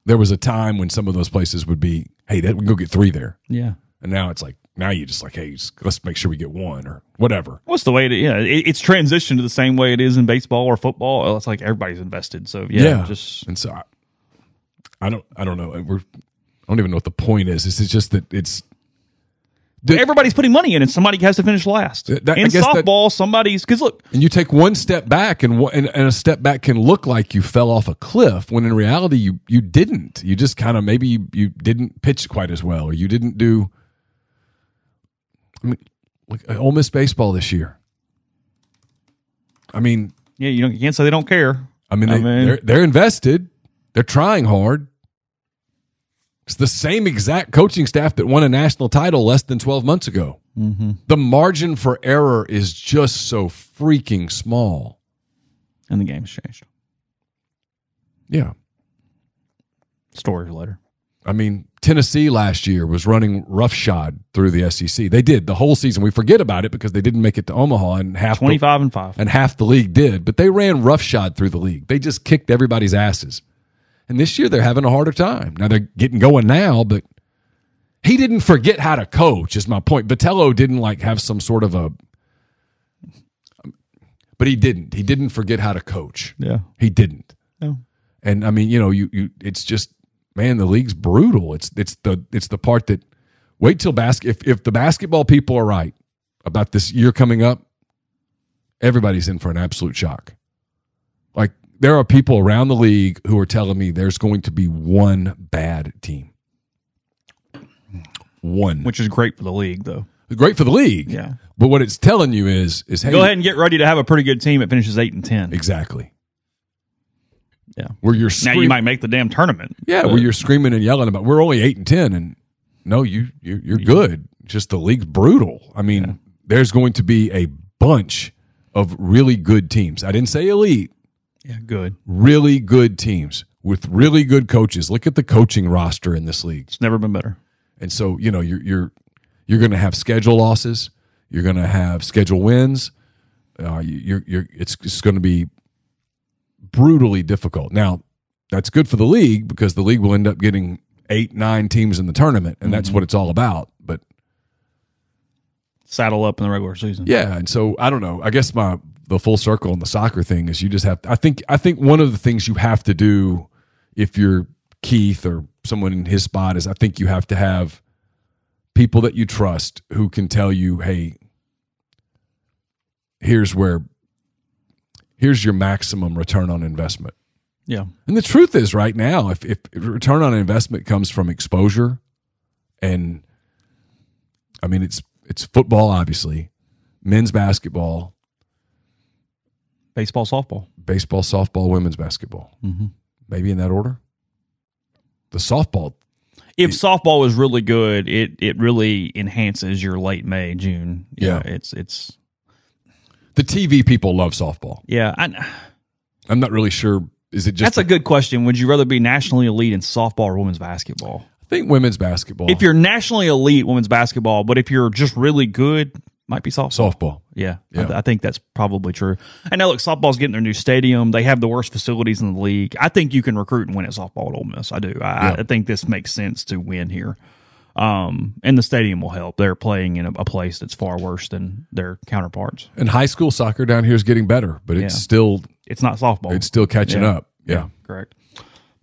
there was a time when some of those places would be, hey, that, we can go get three there. Yeah. And now it's like, now you just like, hey, let's make sure we get one or whatever. What's the way to yeah? It, it's transitioned to the same way it is in baseball or football. It's like everybody's invested. So yeah, just and so I, I don't, I don't know. We're, I don't even know what the point is. It's just that it's, everybody's putting money in, and somebody has to finish last. That- in guess that- softball, somebody's because look, and you take one step back and, and and a step back can look like you fell off a cliff when in reality you you didn't. You just kind of maybe you, you didn't pitch quite as well or you didn't do. I mean, look, uh, Ole Miss baseball this year. I mean, yeah, you don't you can't say they don't care. I mean, they, I mean- they're they're invested. They're trying hard. It's the same exact coaching staff that won a national title less than 12 months ago. Mm-hmm. The margin for error is just so freaking small. And the game's changed. Yeah. Stories later. I mean, Tennessee last year was running roughshod through the SEC. They did the whole season. We forget about it because they didn't make it to Omaha and half Twenty the, and five. and half the league did, but they ran roughshod through the league. They just kicked everybody's asses. And this year they're having a harder time. Now they're getting going now, but he didn't forget how to coach. Is my point. Vitello didn't like have some sort of a, but he didn't. He didn't forget how to coach. Yeah. He didn't. No. And I mean, you know, you you it's just man, the league's brutal. It's it's the it's the part that wait till basket if if the basketball people are right about this year coming up, everybody's in for an absolute shock. Like there are people around the league who are telling me there's going to be one bad team. one. which is great for the league, though. great for the league. Yeah. But what it's telling you is is hey, Go ahead and get ready to have a pretty good team that finishes eight and ten. exactly Yeah. where you're Now you might make the damn tournament. yeah but- where you're screaming and yelling about we're only eight and ten and no you you're, you're good. Just the league's brutal. I mean, there's going to be a bunch of really good teams. I didn't say elite. Yeah, good. Really good teams with really good coaches. Look at the coaching roster in this league. It's never been better. And so, you know, you're you're you're going to have schedule losses. You're going to have schedule wins. Uh, you- you're you're it's it's going to be brutally difficult. Now, that's good for the league because the league will end up getting eight, nine teams in the tournament, and that's what it's all about. But Saddle up in the regular season. yeah, and so I don't know. I guess my the full circle on the soccer thing is you just have. to, I think I think one of the things you have to do if you're Keith or someone in his spot is I think you have to have people that you trust who can tell you, hey, here's where here's your maximum return on investment. Yeah. And the truth is, right now, if, if return on investment comes from exposure, and I mean, it's it's football, obviously, men's basketball, Baseball, softball. baseball, softball, women's basketball, Mm-hmm. maybe in that order. The softball, If softball is really good, it it really enhances your late May, June. Yeah. it's it's the TV people love softball. yeah. I, I'm not really sure. Is it just? that's a good question. Would you rather be nationally elite in softball or women's basketball? I think women's basketball. If you're nationally elite women's basketball, but if you're just really good, might be softball. softball, Yeah, I, th- I think that's probably true. And now look, softball's getting their new stadium. They have the worst facilities in the league. I think you can recruit and win at softball at Ole Miss. I do. I, Yeah. I think this makes sense to win here. Um, and the stadium will help. They're playing in a, a place that's far worse than their counterparts. and high school soccer down here is getting better, but it's Yeah. still It's not softball. it's still catching Yeah. up. Yeah. Correct.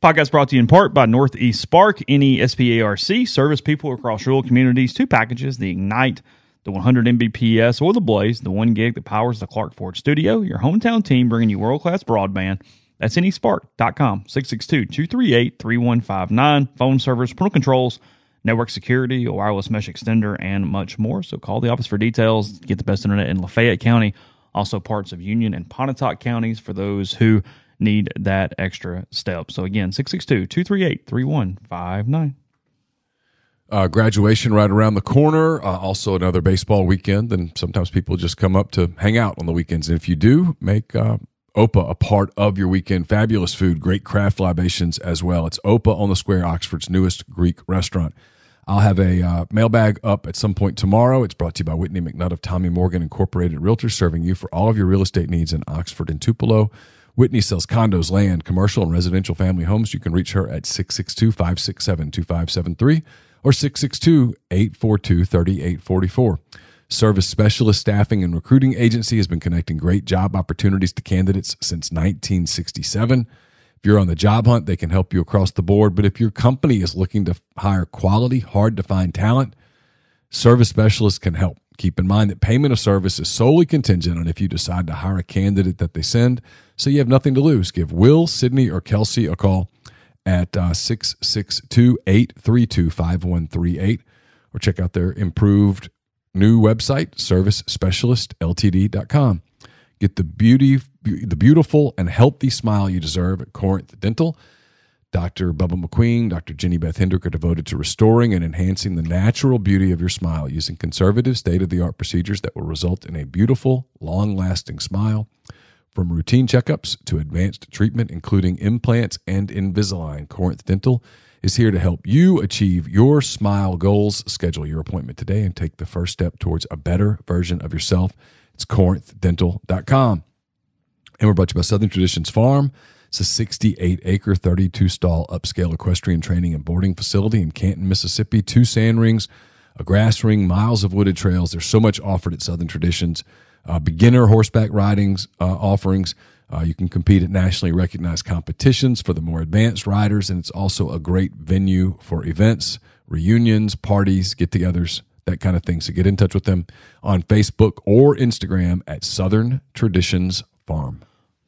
Podcast brought to you in part by Northeast Spark, E NESPARC, service people across rural communities. Two packages, the Ignite, the 100 Mbps, or the Blaze, the one gig that powers the Clark Ford studio. Your hometown team bringing you world class broadband. That's nesparc.com, 662 238 3159. Phone servers, parental controls, network security, a wireless mesh extender, and much more. So call the office for details. Get the best internet in Lafayette County, also parts of Union and Pontotoc counties for those who need that extra step. So again, 662 238 3159. Uh, graduation right around the corner. Uh, also, another baseball weekend, and sometimes people just come up to hang out on the weekends. And if you do, make uh, Opa a part of your weekend. Fabulous food, great craft libations as well. It's Opa on the Square, Oxford's newest Greek restaurant. I'll have a uh, mailbag up at some point tomorrow. It's brought to you by Whitney McNutt of Tommy Morgan Incorporated Realtors, serving you for all of your real estate needs in Oxford and Tupelo. Whitney sells condos, land, commercial, and residential family homes. You can reach her at 662 567 2573 or 662 842 3844. Service Specialist Staffing and Recruiting Agency has been connecting great job opportunities to candidates since 1967. If you're on the job hunt, they can help you across the board. But if your company is looking to hire quality, hard to find talent, Service Specialists can help. Keep in mind that payment of service is solely contingent on if you decide to hire a candidate that they send, so you have nothing to lose. Give Will, Sydney, or Kelsey a call at uh, 662 832 5138 or check out their improved new website, servicespecialistltd.com. Get the beauty, the beautiful and healthy smile you deserve at Corinth Dental. Dr. Bubba McQueen, Dr. Jenny Beth Hendrick are devoted to restoring and enhancing the natural beauty of your smile using conservative, state of the art procedures that will result in a beautiful, long lasting smile. From routine checkups to advanced treatment, including implants and Invisalign, Corinth Dental is here to help you achieve your smile goals. Schedule your appointment today and take the first step towards a better version of yourself. It's corinthdental.com. And we're brought to you by Southern Traditions Farm. It's a 68 acre, 32 stall upscale equestrian training and boarding facility in Canton, Mississippi. Two sand rings, a grass ring, miles of wooded trails. There's so much offered at Southern Traditions. Uh, beginner horseback ridings uh, offerings. Uh, you can compete at nationally recognized competitions for the more advanced riders, and it's also a great venue for events, reunions, parties, get togethers, that kind of thing. So get in touch with them on Facebook or Instagram at Southern Traditions Farm.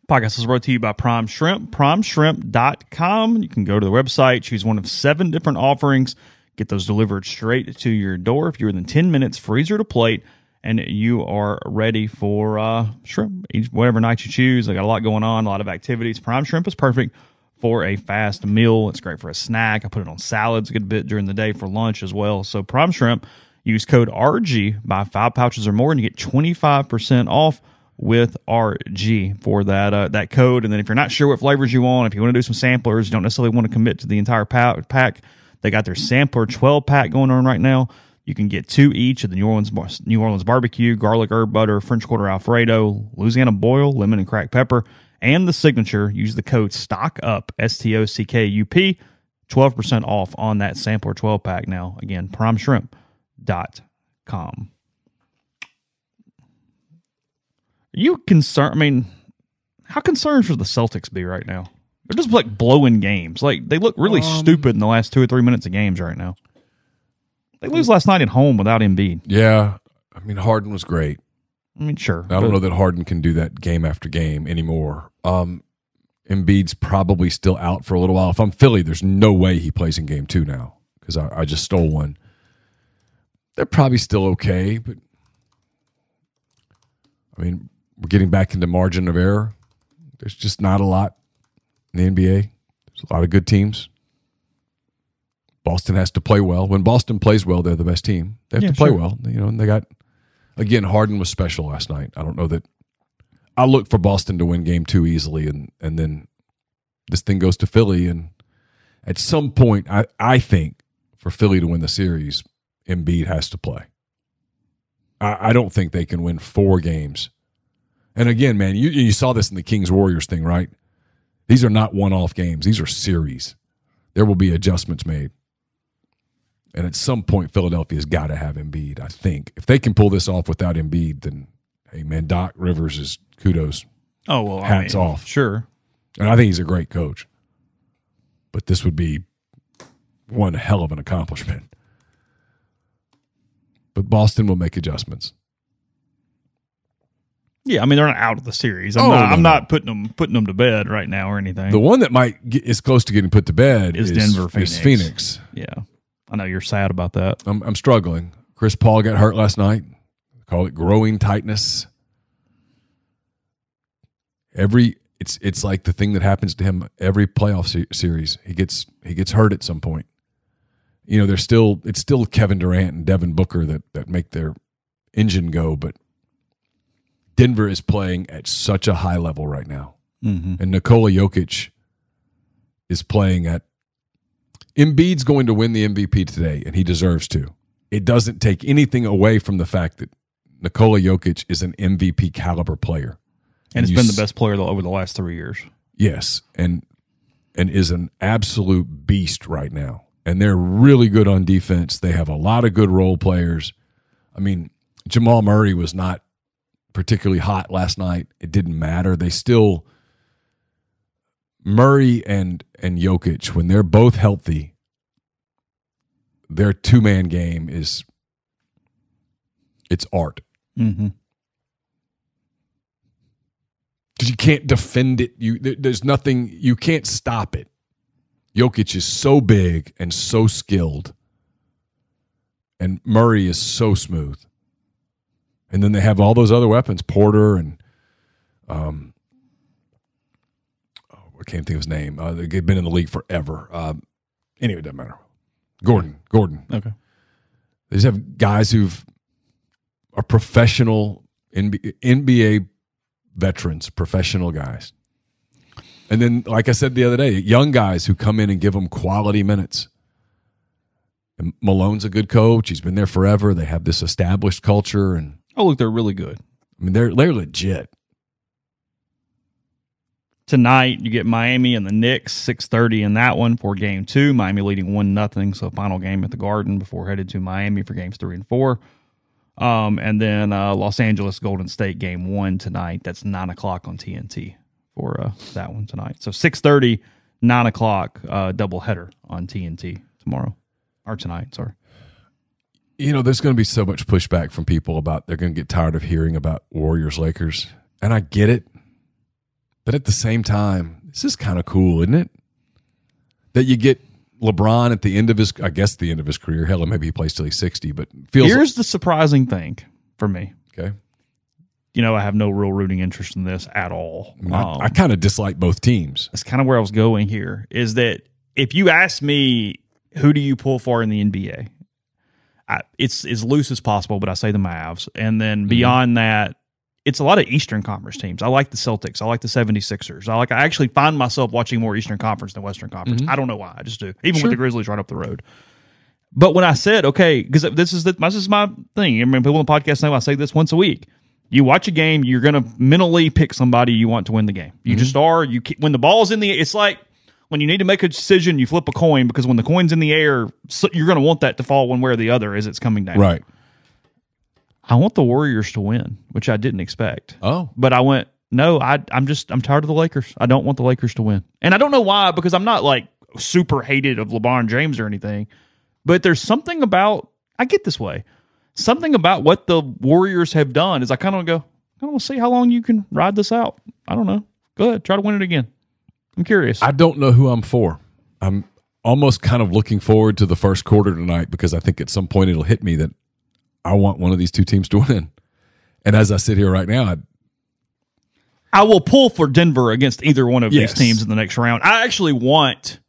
Podcast is brought to you by Prime Shrimp, primeshrimp.com. You can go to the website, choose one of seven different offerings, Get those delivered straight to your door. If you're within 10 minutes, freezer to plate, and you are ready for uh, shrimp, whatever night you choose. I got a lot going on, a lot of activities. Prime Shrimp is perfect for a fast meal. It's great for a snack. I put it on salads a good bit during the day for lunch as well. So Prime Shrimp, use code RG, buy five pouches or more, and you get 25% off with RG for that uh, that code. And then if you're not sure what flavors you want, if you want to do some samplers, you don't necessarily want to commit to the entire pack, they got their sampler 12 pack going on right now. You can get two each of the New Orleans New Orleans barbecue, garlic herb butter, French quarter Alfredo, Louisiana boil, lemon and cracked pepper, and the signature. Use the code STOCK UP S T O C K U P, twelve percent off on that sampler twelve pack. Now again, primeshrimp.com. Are you concerned? I mean, how concerned should the Celtics be right now? They're just like blowing games. Like they look really Um, stupid in the last two or three minutes of games right now. They lose last night at home without Embiid. Yeah, I mean Harden was great. I mean, sure. I don't know that Harden can do that game after game anymore. Um, Embiid's probably still out for a little while. If I'm Philly, there's no way he plays in game two now because I, I just stole one. They're probably still okay, but I mean, we're getting back into margin of error. There's just not a lot in the NBA. There's a lot of good teams. Boston has to play well. When Boston plays well, they're the best team. They have Yeah, to play sure. well. You know, and they got again, Harden was special last night. I don't know that I look for Boston to win game two easily and and then this thing goes to Philly and at some point I, I think for Philly to win the series, Embiid has to play. I, I don't think they can win four games. And again, man, you you saw this in the Kings Warriors thing, right? These are not one off games. These are series. There will be adjustments made. And at some point, Philadelphia's got to have Embiid. I think if they can pull this off without Embiid, then hey, man, Doc Rivers is kudos, Oh well, I Hats mean, off. Sure. and I think he's a great coach. But this would be one hell of an accomplishment. But Boston will make adjustments. Yeah, I mean they're not out of the series. I'm Oh, not. no, I'm no. not putting them putting them to bed right now or anything. The one that might get is close to getting put to bed Is is, Denver, is Phoenix. Phoenix. yeah, I know you're sad about that. I'm, I'm struggling. Chris Paul got hurt last night. Call it growing tightness. Every it's it's like the thing that happens to him every playoff se- series. He gets he gets hurt at some point. You know, there's still it's still Kevin Durant and Devin Booker that that make their engine go, but Denver is playing at such a high level right now. Mm-hmm. And Nikola Jokic is playing at Embiid's going to win the MVP today, and he deserves to. It doesn't take anything away from the fact that Nikola Jokic is an MVP caliber player. And it's been the best player over the last three years. Yes, and and is an absolute beast right now. And they're really good on defense. They have a lot of good role players. I mean, Jamal Murray was not particularly hot last night. It didn't matter. They still Murray and and Jokic when they're both healthy, their two man game is it's art. Mm-hmm. because you can't defend it. You there- there's nothing you can't stop it. Jokic is so big and so skilled, and Murray is so smooth. And then they have all those other weapons, Porter and um, can't think of his name. Uh, they've been in the league forever. Um, anyway, it doesn't matter. Gordon, Gordon. Okay. They just have guys who've are professional NBA, NBA veterans, professional guys. And then, like I said the other day, young guys who come in and give them quality minutes. And Malone's a good coach. He's been there forever. They have this established culture, and Oh, look, they're really good. I mean they're they're legit. Tonight you get Miami and the Knicks, six thirty in that one for game two. Miami leading one nothing, so final game at the Garden before headed to Miami for games three and four. Um, and then uh, Los Angeles Golden State game one tonight. That's nine o'clock on TNT for uh, that one tonight. So 6.30, 9 o'clock uh, double header on TNT tomorrow or tonight. Sorry. You know, there's going to be so much pushback from people about they're going to get tired of hearing about Warriors Lakers, and I get it. But at the same time, this is kind of cool, isn't it? That you get LeBron at the end of his, I guess the end of his career. Hell, maybe he plays till he's sixty, but feels Here's the surprising thing for me. okay. You know, I have no real rooting interest in this at all. I, Um, I kind of dislike both teams. that's kind of where I was going here is that if you ask me who do you pull for in the NBA, I, it's as loose as possible, but I say the Mavs. And then beyond that, it's a lot of Eastern Conference teams. I like the Celtics. I like the 76ers. I like I actually find myself watching more Eastern Conference than Western Conference. Mm-hmm. I don't know why. I just do. Even with the Grizzlies right up the road. But when I said, okay, because this is the, this is my thing. I mean, people on the podcast know I say this once a week. You watch a game, you're going to mentally pick somebody you want to win the game. You mm-hmm. just are. You ke- when the ball's in the, it's like when you need to make a decision, you flip a coin because when the coin's in the air, so you're going to want that to fall one way or the other as it's coming down. Right. I want the Warriors to win, which I didn't expect. Oh, But I went, no, I, I'm just, I'm tired of the Lakers. I don't want the Lakers to win. And I don't know why, because I'm not like super hated of LeBron James or anything, but there's something about, I get this way, something about what the Warriors have done is I kind of go, I want to see how long you can ride this out. I don't know. Go ahead, try to win it again. I'm curious. I don't know who I'm for. I'm almost kind of looking forward to the first quarter tonight because I think at some point it'll hit me that I want one of these two teams to win. And as I sit here right now, I, I will pull for Denver against either one of Yes. these teams in the next round. I actually want.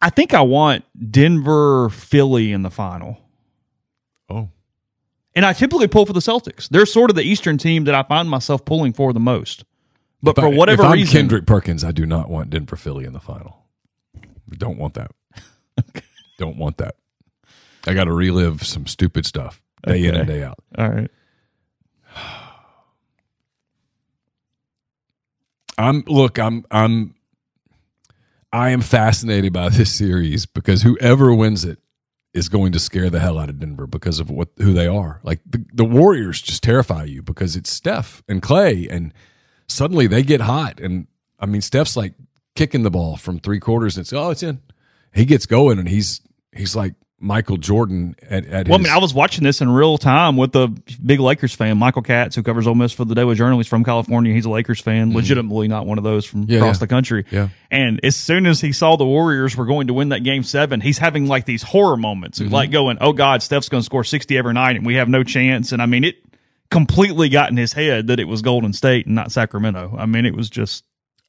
I think I want Denver, Philly in the final. oh, And I typically pull for the Celtics. They're sort of the Eastern team that I find myself pulling for the most. But If for I- whatever if I'm reason, Kendrick Perkins, I do not want Denver Philly in the final. Don't want that. Don't want that. I got to relive some stupid stuff day in and day out. all right. I'm look, I'm I'm I am fascinated by this series because whoever wins it is going to scare the hell out of Denver because of what who they are. Like the, the Warriors just terrify you because it's Steph and Clay and suddenly they get hot and I mean Steph's like kicking the ball from three quarters and it's oh it's in. He gets going and he's he's like Michael Jordan at, at Well, I mean, I was watching this in real time with a big Lakers fan, Michael Katz, who covers Ole Miss for the Daily Journal. He's from California. He's a Lakers fan, legitimately not one of those from Mm-hmm. Yeah, across yeah. the country. Yeah. And as soon as he saw the Warriors were going to win that game seven, he's having like these horror moments, Mm-hmm. like going, "Oh God, Steph's going to score sixty every night, and we have no chance." And I mean, it completely got in his head that it was Golden State and not Sacramento. I mean, it was just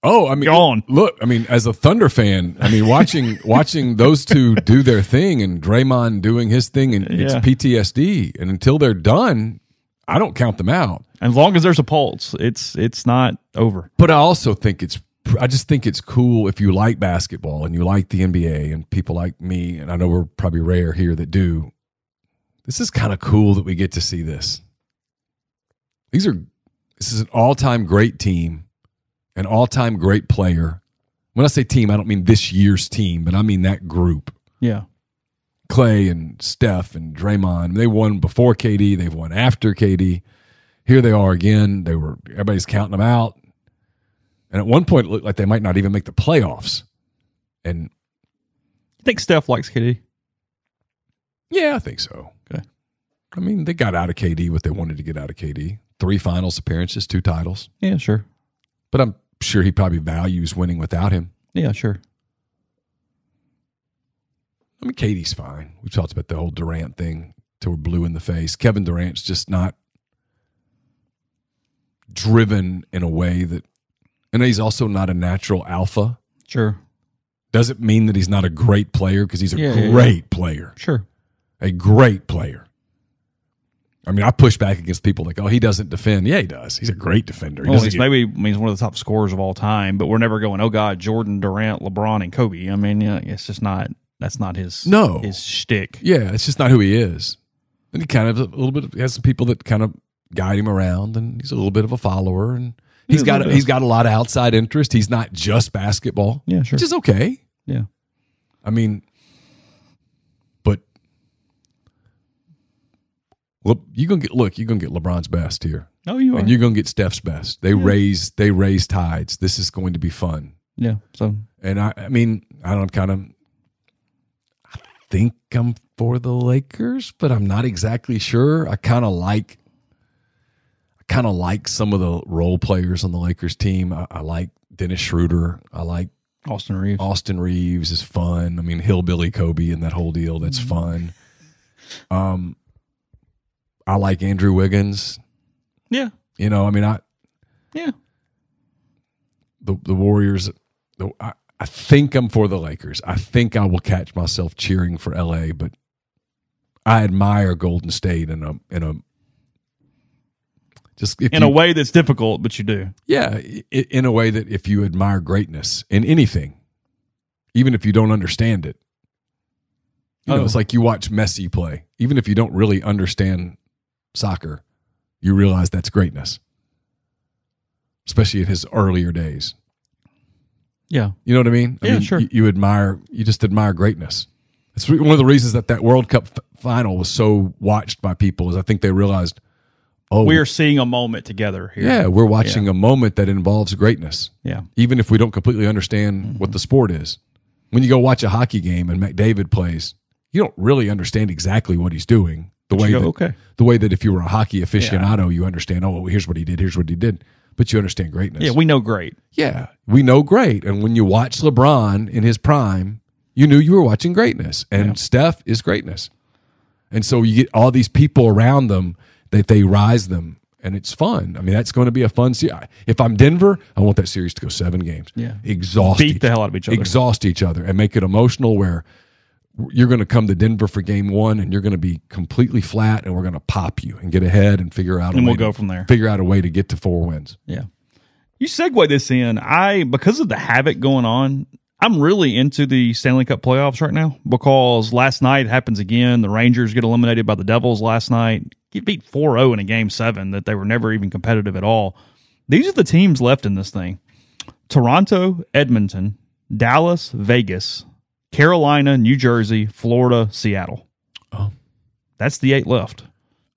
Oh, I mean, Gone. look, I mean, as a Thunder fan, I mean, watching watching those two do their thing and Draymond doing his thing, and it's PTSD. And until they're done, I don't count them out. as long as there's a pulse, it's it's not over. But I also think it's, I just think it's cool if you like basketball and you like the NBA, and people like me, and I know we're probably rare here that do. This is kind of cool that we get to see this. These are, this is an all time great team, an all time great player. When I say team, I don't mean this year's team, but I mean that group. Yeah. Clay and Steph and Draymond. They won before KD. They've won after KD. Here they are again. They were everybody's counting them out. And at one point, it looked like they might not even make the playoffs. And I think Steph likes KD. yeah, I think so. Okay. I mean, they got out of KD what they wanted to get out of KD. Three finals appearances, two titles. Yeah, sure. But I'm sure he probably values winning without him. Yeah, sure. I mean, KD's fine. We talked about the whole Durant thing till we're blue in the face. Kevin Durant's just not driven in a way that, and he's also not a natural alpha. Sure. Doesn't mean that he's not a great player because he's a Yeah, yeah, yeah. great player, Sure. a great player. I mean, I push back against people like, oh, he doesn't defend. Yeah, he does. He's a great defender. He Well, he's get- maybe means one of the top scorers of all time, but we're never going. Oh God, Jordan, Durant, LeBron, and Kobe. I mean, yeah, it's just not. That's not his. No. his shtick. Yeah, it's just not who he is. And he kind of a little bit he has some people that kind of guide him around, and he's a little bit of a follower, and he's Yeah, got little he's got a lot of outside interest. He's not just basketball, Yeah, sure. which is okay. Yeah, I mean, but look, you gonna get look, you're gonna get LeBron's best here, Oh, you are. and you're gonna get Steph's best. They raise they raise tides. This is going to be fun. yeah. So And I, I mean, I don't kind of I think I'm for the Lakers, but I'm not exactly sure. I kind of like I kind of like some of the role players on the Lakers team. I, I like Dennis Schroeder. I like Austin Reaves. Austin Reaves is fun. I mean, Hillbilly Kobe and that whole deal. That's Mm-hmm. fun. Um, I like Andrew Wiggins. Yeah. You know, I mean, I Yeah. the the Warriors. The, I, I think I'm for the Lakers. I think I will catch myself cheering for LA, but I admire Golden State in a in a just if In you- a way that's difficult, but you do. Yeah, in a way that if you admire greatness in anything, even if you don't understand it, you know, Oh. it's like you watch Messi play. Even if you don't really understand soccer, you realize that's greatness, especially in his earlier days. Yeah. You know what I mean? I Yeah, mean, sure. You, you admire, you just admire greatness. It's one of the reasons that that World Cup f- final was so watched by people is I think they realized, oh, We're seeing a moment together here. yeah, we're watching a moment that involves greatness Yeah. even if we don't completely understand mm-hmm. what the sport is. When you go watch a hockey game and McDavid plays, you don't really understand exactly what he's doing. The way go, that, okay. the way that if you were a hockey aficionado, you understand. Oh, well, here's what he did. Here's what he did. But you understand greatness. Yeah, we know great. yeah, we know great. And when you watch LeBron in his prime, you knew you were watching greatness. And Steph is greatness. And so you get all these people around them that they rise them, and it's fun. I mean, that's going to be a fun series. If I'm Denver, I want that series to go seven games. Yeah. exhaust Beat each- the hell out of each other. exhaust each other, and make it emotional. Where you're going to come to Denver for game one, and you're going to be completely flat, and we're going to pop you and get ahead and figure out. a And way we'll go to- from there. Figure out a way to get to four wins. Yeah. You segue this in. I because of the havoc going on, I'm really into the Stanley Cup playoffs right now because last night happens again. The Rangers get eliminated by the Devils last night. Get beat 4-0 in a game 7 that they were never even competitive at all. These are the teams left in this thing. Toronto, Edmonton, Dallas, Vegas, Carolina, New Jersey, Florida, Seattle. Oh. That's the eight left.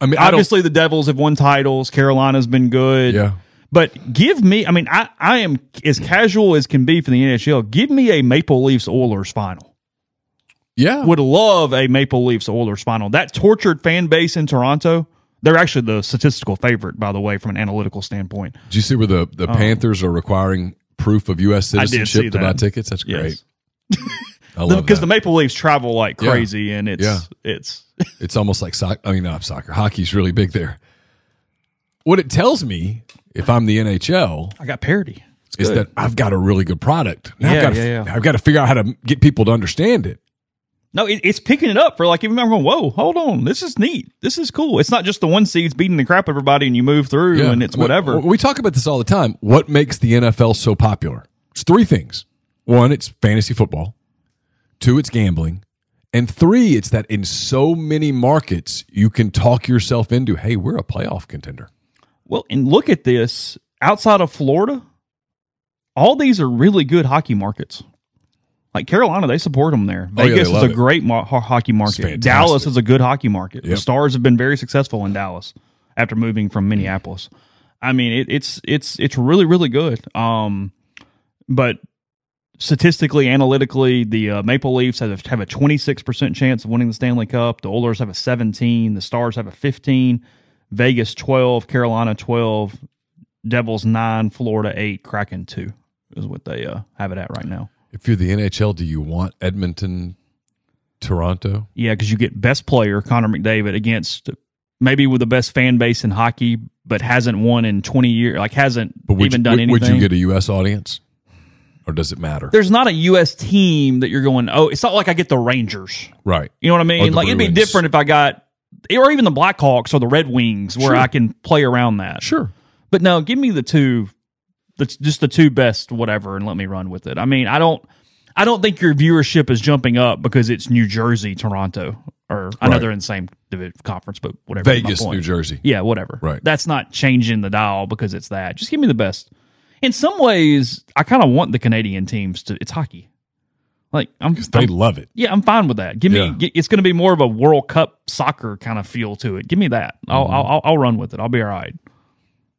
I mean, I. Obviously, the Devils have won titles. Carolina's been good. Yeah. But give me, I mean, I, I am as casual as can be for the NHL. Give me a Maple Leafs Oilers final. Yeah. Would love a Maple Leafs Oilers final. That tortured fan base in Toronto, they're actually the statistical favorite, by the way, from an analytical standpoint. Did you see where the, the um, Panthers are requiring proof of U.S. Citizenship to buy tickets? That's great. Love Because that. the Maple Leafs travel like Yeah. crazy, and it's Yeah. it's it's almost like soccer. I mean, not soccer. Hockey's really big there. What it tells me, if I'm the NHL, I got parity. It's is that I've got a really good product. Now Yeah, I've got to, yeah, yeah. I've got to figure out how to get people to understand it. No, it, it's picking it up for like even I'm going, whoa, hold on, this is neat, this is cool. It's not just the one seeds beating the crap out of everybody and you move through and it's whatever. We talk about this all the time. What makes the NFL so popular? It's three things. One, it's fantasy football. Two, it's gambling. And three, it's that in so many markets, you can talk yourself into, hey, we're a playoff contender. Well, and look at this. Outside of Florida, all these are really good hockey markets. Like Carolina, they support them there. Oh, yeah, Vegas they is a it. great ho- hockey market. Dallas is a good hockey market. The Stars have been very successful in Dallas after moving from Minneapolis. I mean, it, it's it's it's really really good. Um, but statistically, analytically, the uh, Maple Leafs have a, have a 26% chance of winning the Stanley Cup. The Oilers have a 17. The Stars have a 15. Vegas 12. Carolina 12. Devils 9. Florida 8. Kraken 2 is what they uh, have it at right now. If you're the NHL, do you want Edmonton, Toronto? Yeah, because you get best player, Connor McDavid, against maybe with the best fan base in hockey, but hasn't won in 20 years, like hasn't even you, done would, anything. would you get a U.S. audience? Or does it matter? There's not a U.S. team that you're going, oh, it's not like I get the Rangers. right. You know what I mean? the Like it'd be different if I got, or even the Blackhawks or the Red Wings, where Sure. I can play around that. Sure. But no, give me the two, that's just the two best, whatever, and let me run with it. I mean, I don't, I don't think your viewership is jumping up because it's New Jersey, Toronto, or I know they're in the same conference, but whatever. Vegas. New Jersey. Yeah, whatever. Right. That's not changing the dial because it's that. Just give me the best. In some ways, I kind of want the Canadian teams to. It's hockey. Like I'm, They I'm- love it. yeah, I'm fine with that. Give me. Yeah. It's going to be more of a World Cup soccer kind of feel to it. Give me that. I'll, Mm-hmm. I'll, I'll, I'll run with it. I'll be all right.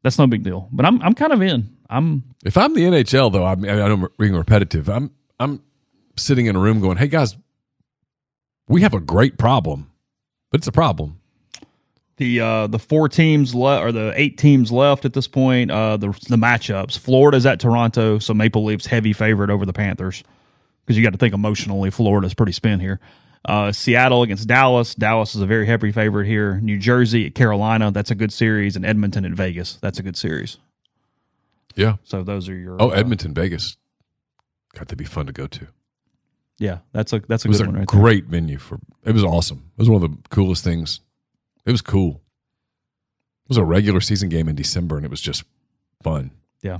That's no big deal. But I'm, I'm kind of in. I'm. If I'm the NHL, though, I, mean, I I'm being repetitive. I'm I'm sitting in a room going, "Hey guys, we have a great problem, but it's a problem. The uh, the four teams left or the eight teams left at this point. Uh, the the matchups: Florida's at Toronto, so Maple Leafs heavy favorite over the Panthers because you got to think emotionally. Florida's pretty spin here. Uh, Seattle against Dallas. Dallas is a very heavy favorite here. New Jersey at Carolina. That's a good series. And Edmonton at Vegas. That's a good series. Yeah. So those are your. Oh, uh, Edmonton, Vegas. Got to be fun to go to. Yeah, that's a that's a It was good a one right there. great venue for. It was awesome. It was one of the coolest things. It was cool. It was a regular season game in December, and it was just fun. Yeah.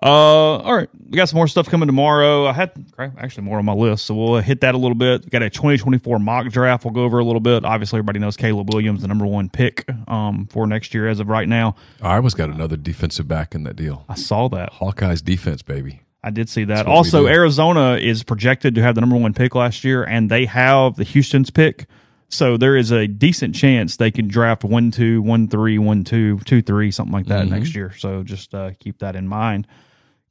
Uh, all right. We got some more stuff coming tomorrow. I had actually more on my list, so we'll hit that a little bit. We got a 2024 mock draft. We'll go over a little bit. Obviously, everybody knows Caleb Williams, the number one pick um, for next year as of right now. Iowa's got another defensive back in that deal. I saw that. Hawkeyes defense, baby. I did see that. That's what we Also. Arizona is projected to have the number one pick last year, and they have the Houston's pick. So there is a decent chance they could draft one two, one three, one two, two three, something like that Mm-hmm. next year. So just uh, keep that in mind.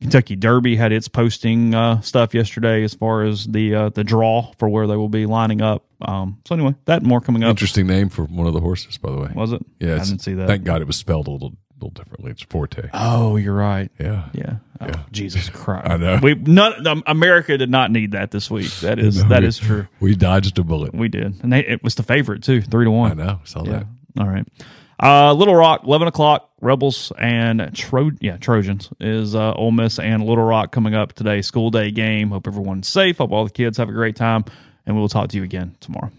Kentucky Derby had its posting uh, stuff yesterday as far as the uh, the draw for where they will be lining up. Um, so anyway, that and more coming up. Interesting name for one of the horses, by the way. Was it? Yeah, I didn't see that. Thank God it was spelled a little, differently. It's Forte. Oh, you're right. Yeah, Yeah. Oh, Yeah. Jesus Christ. I know. We none. Um, America did not need that this week. That is No, that we- is true. We dodged a bullet. We did, and they, it was the favorite too, three to one. I know. Saw Yeah. that. All right. Uh, Little Rock, eleven o'clock. Rebels and Tro- yeah Trojans is uh, Ole Miss and Little Rock coming up today. School day game. Hope everyone's safe. Hope all the kids have a great time, and we will talk to you again tomorrow.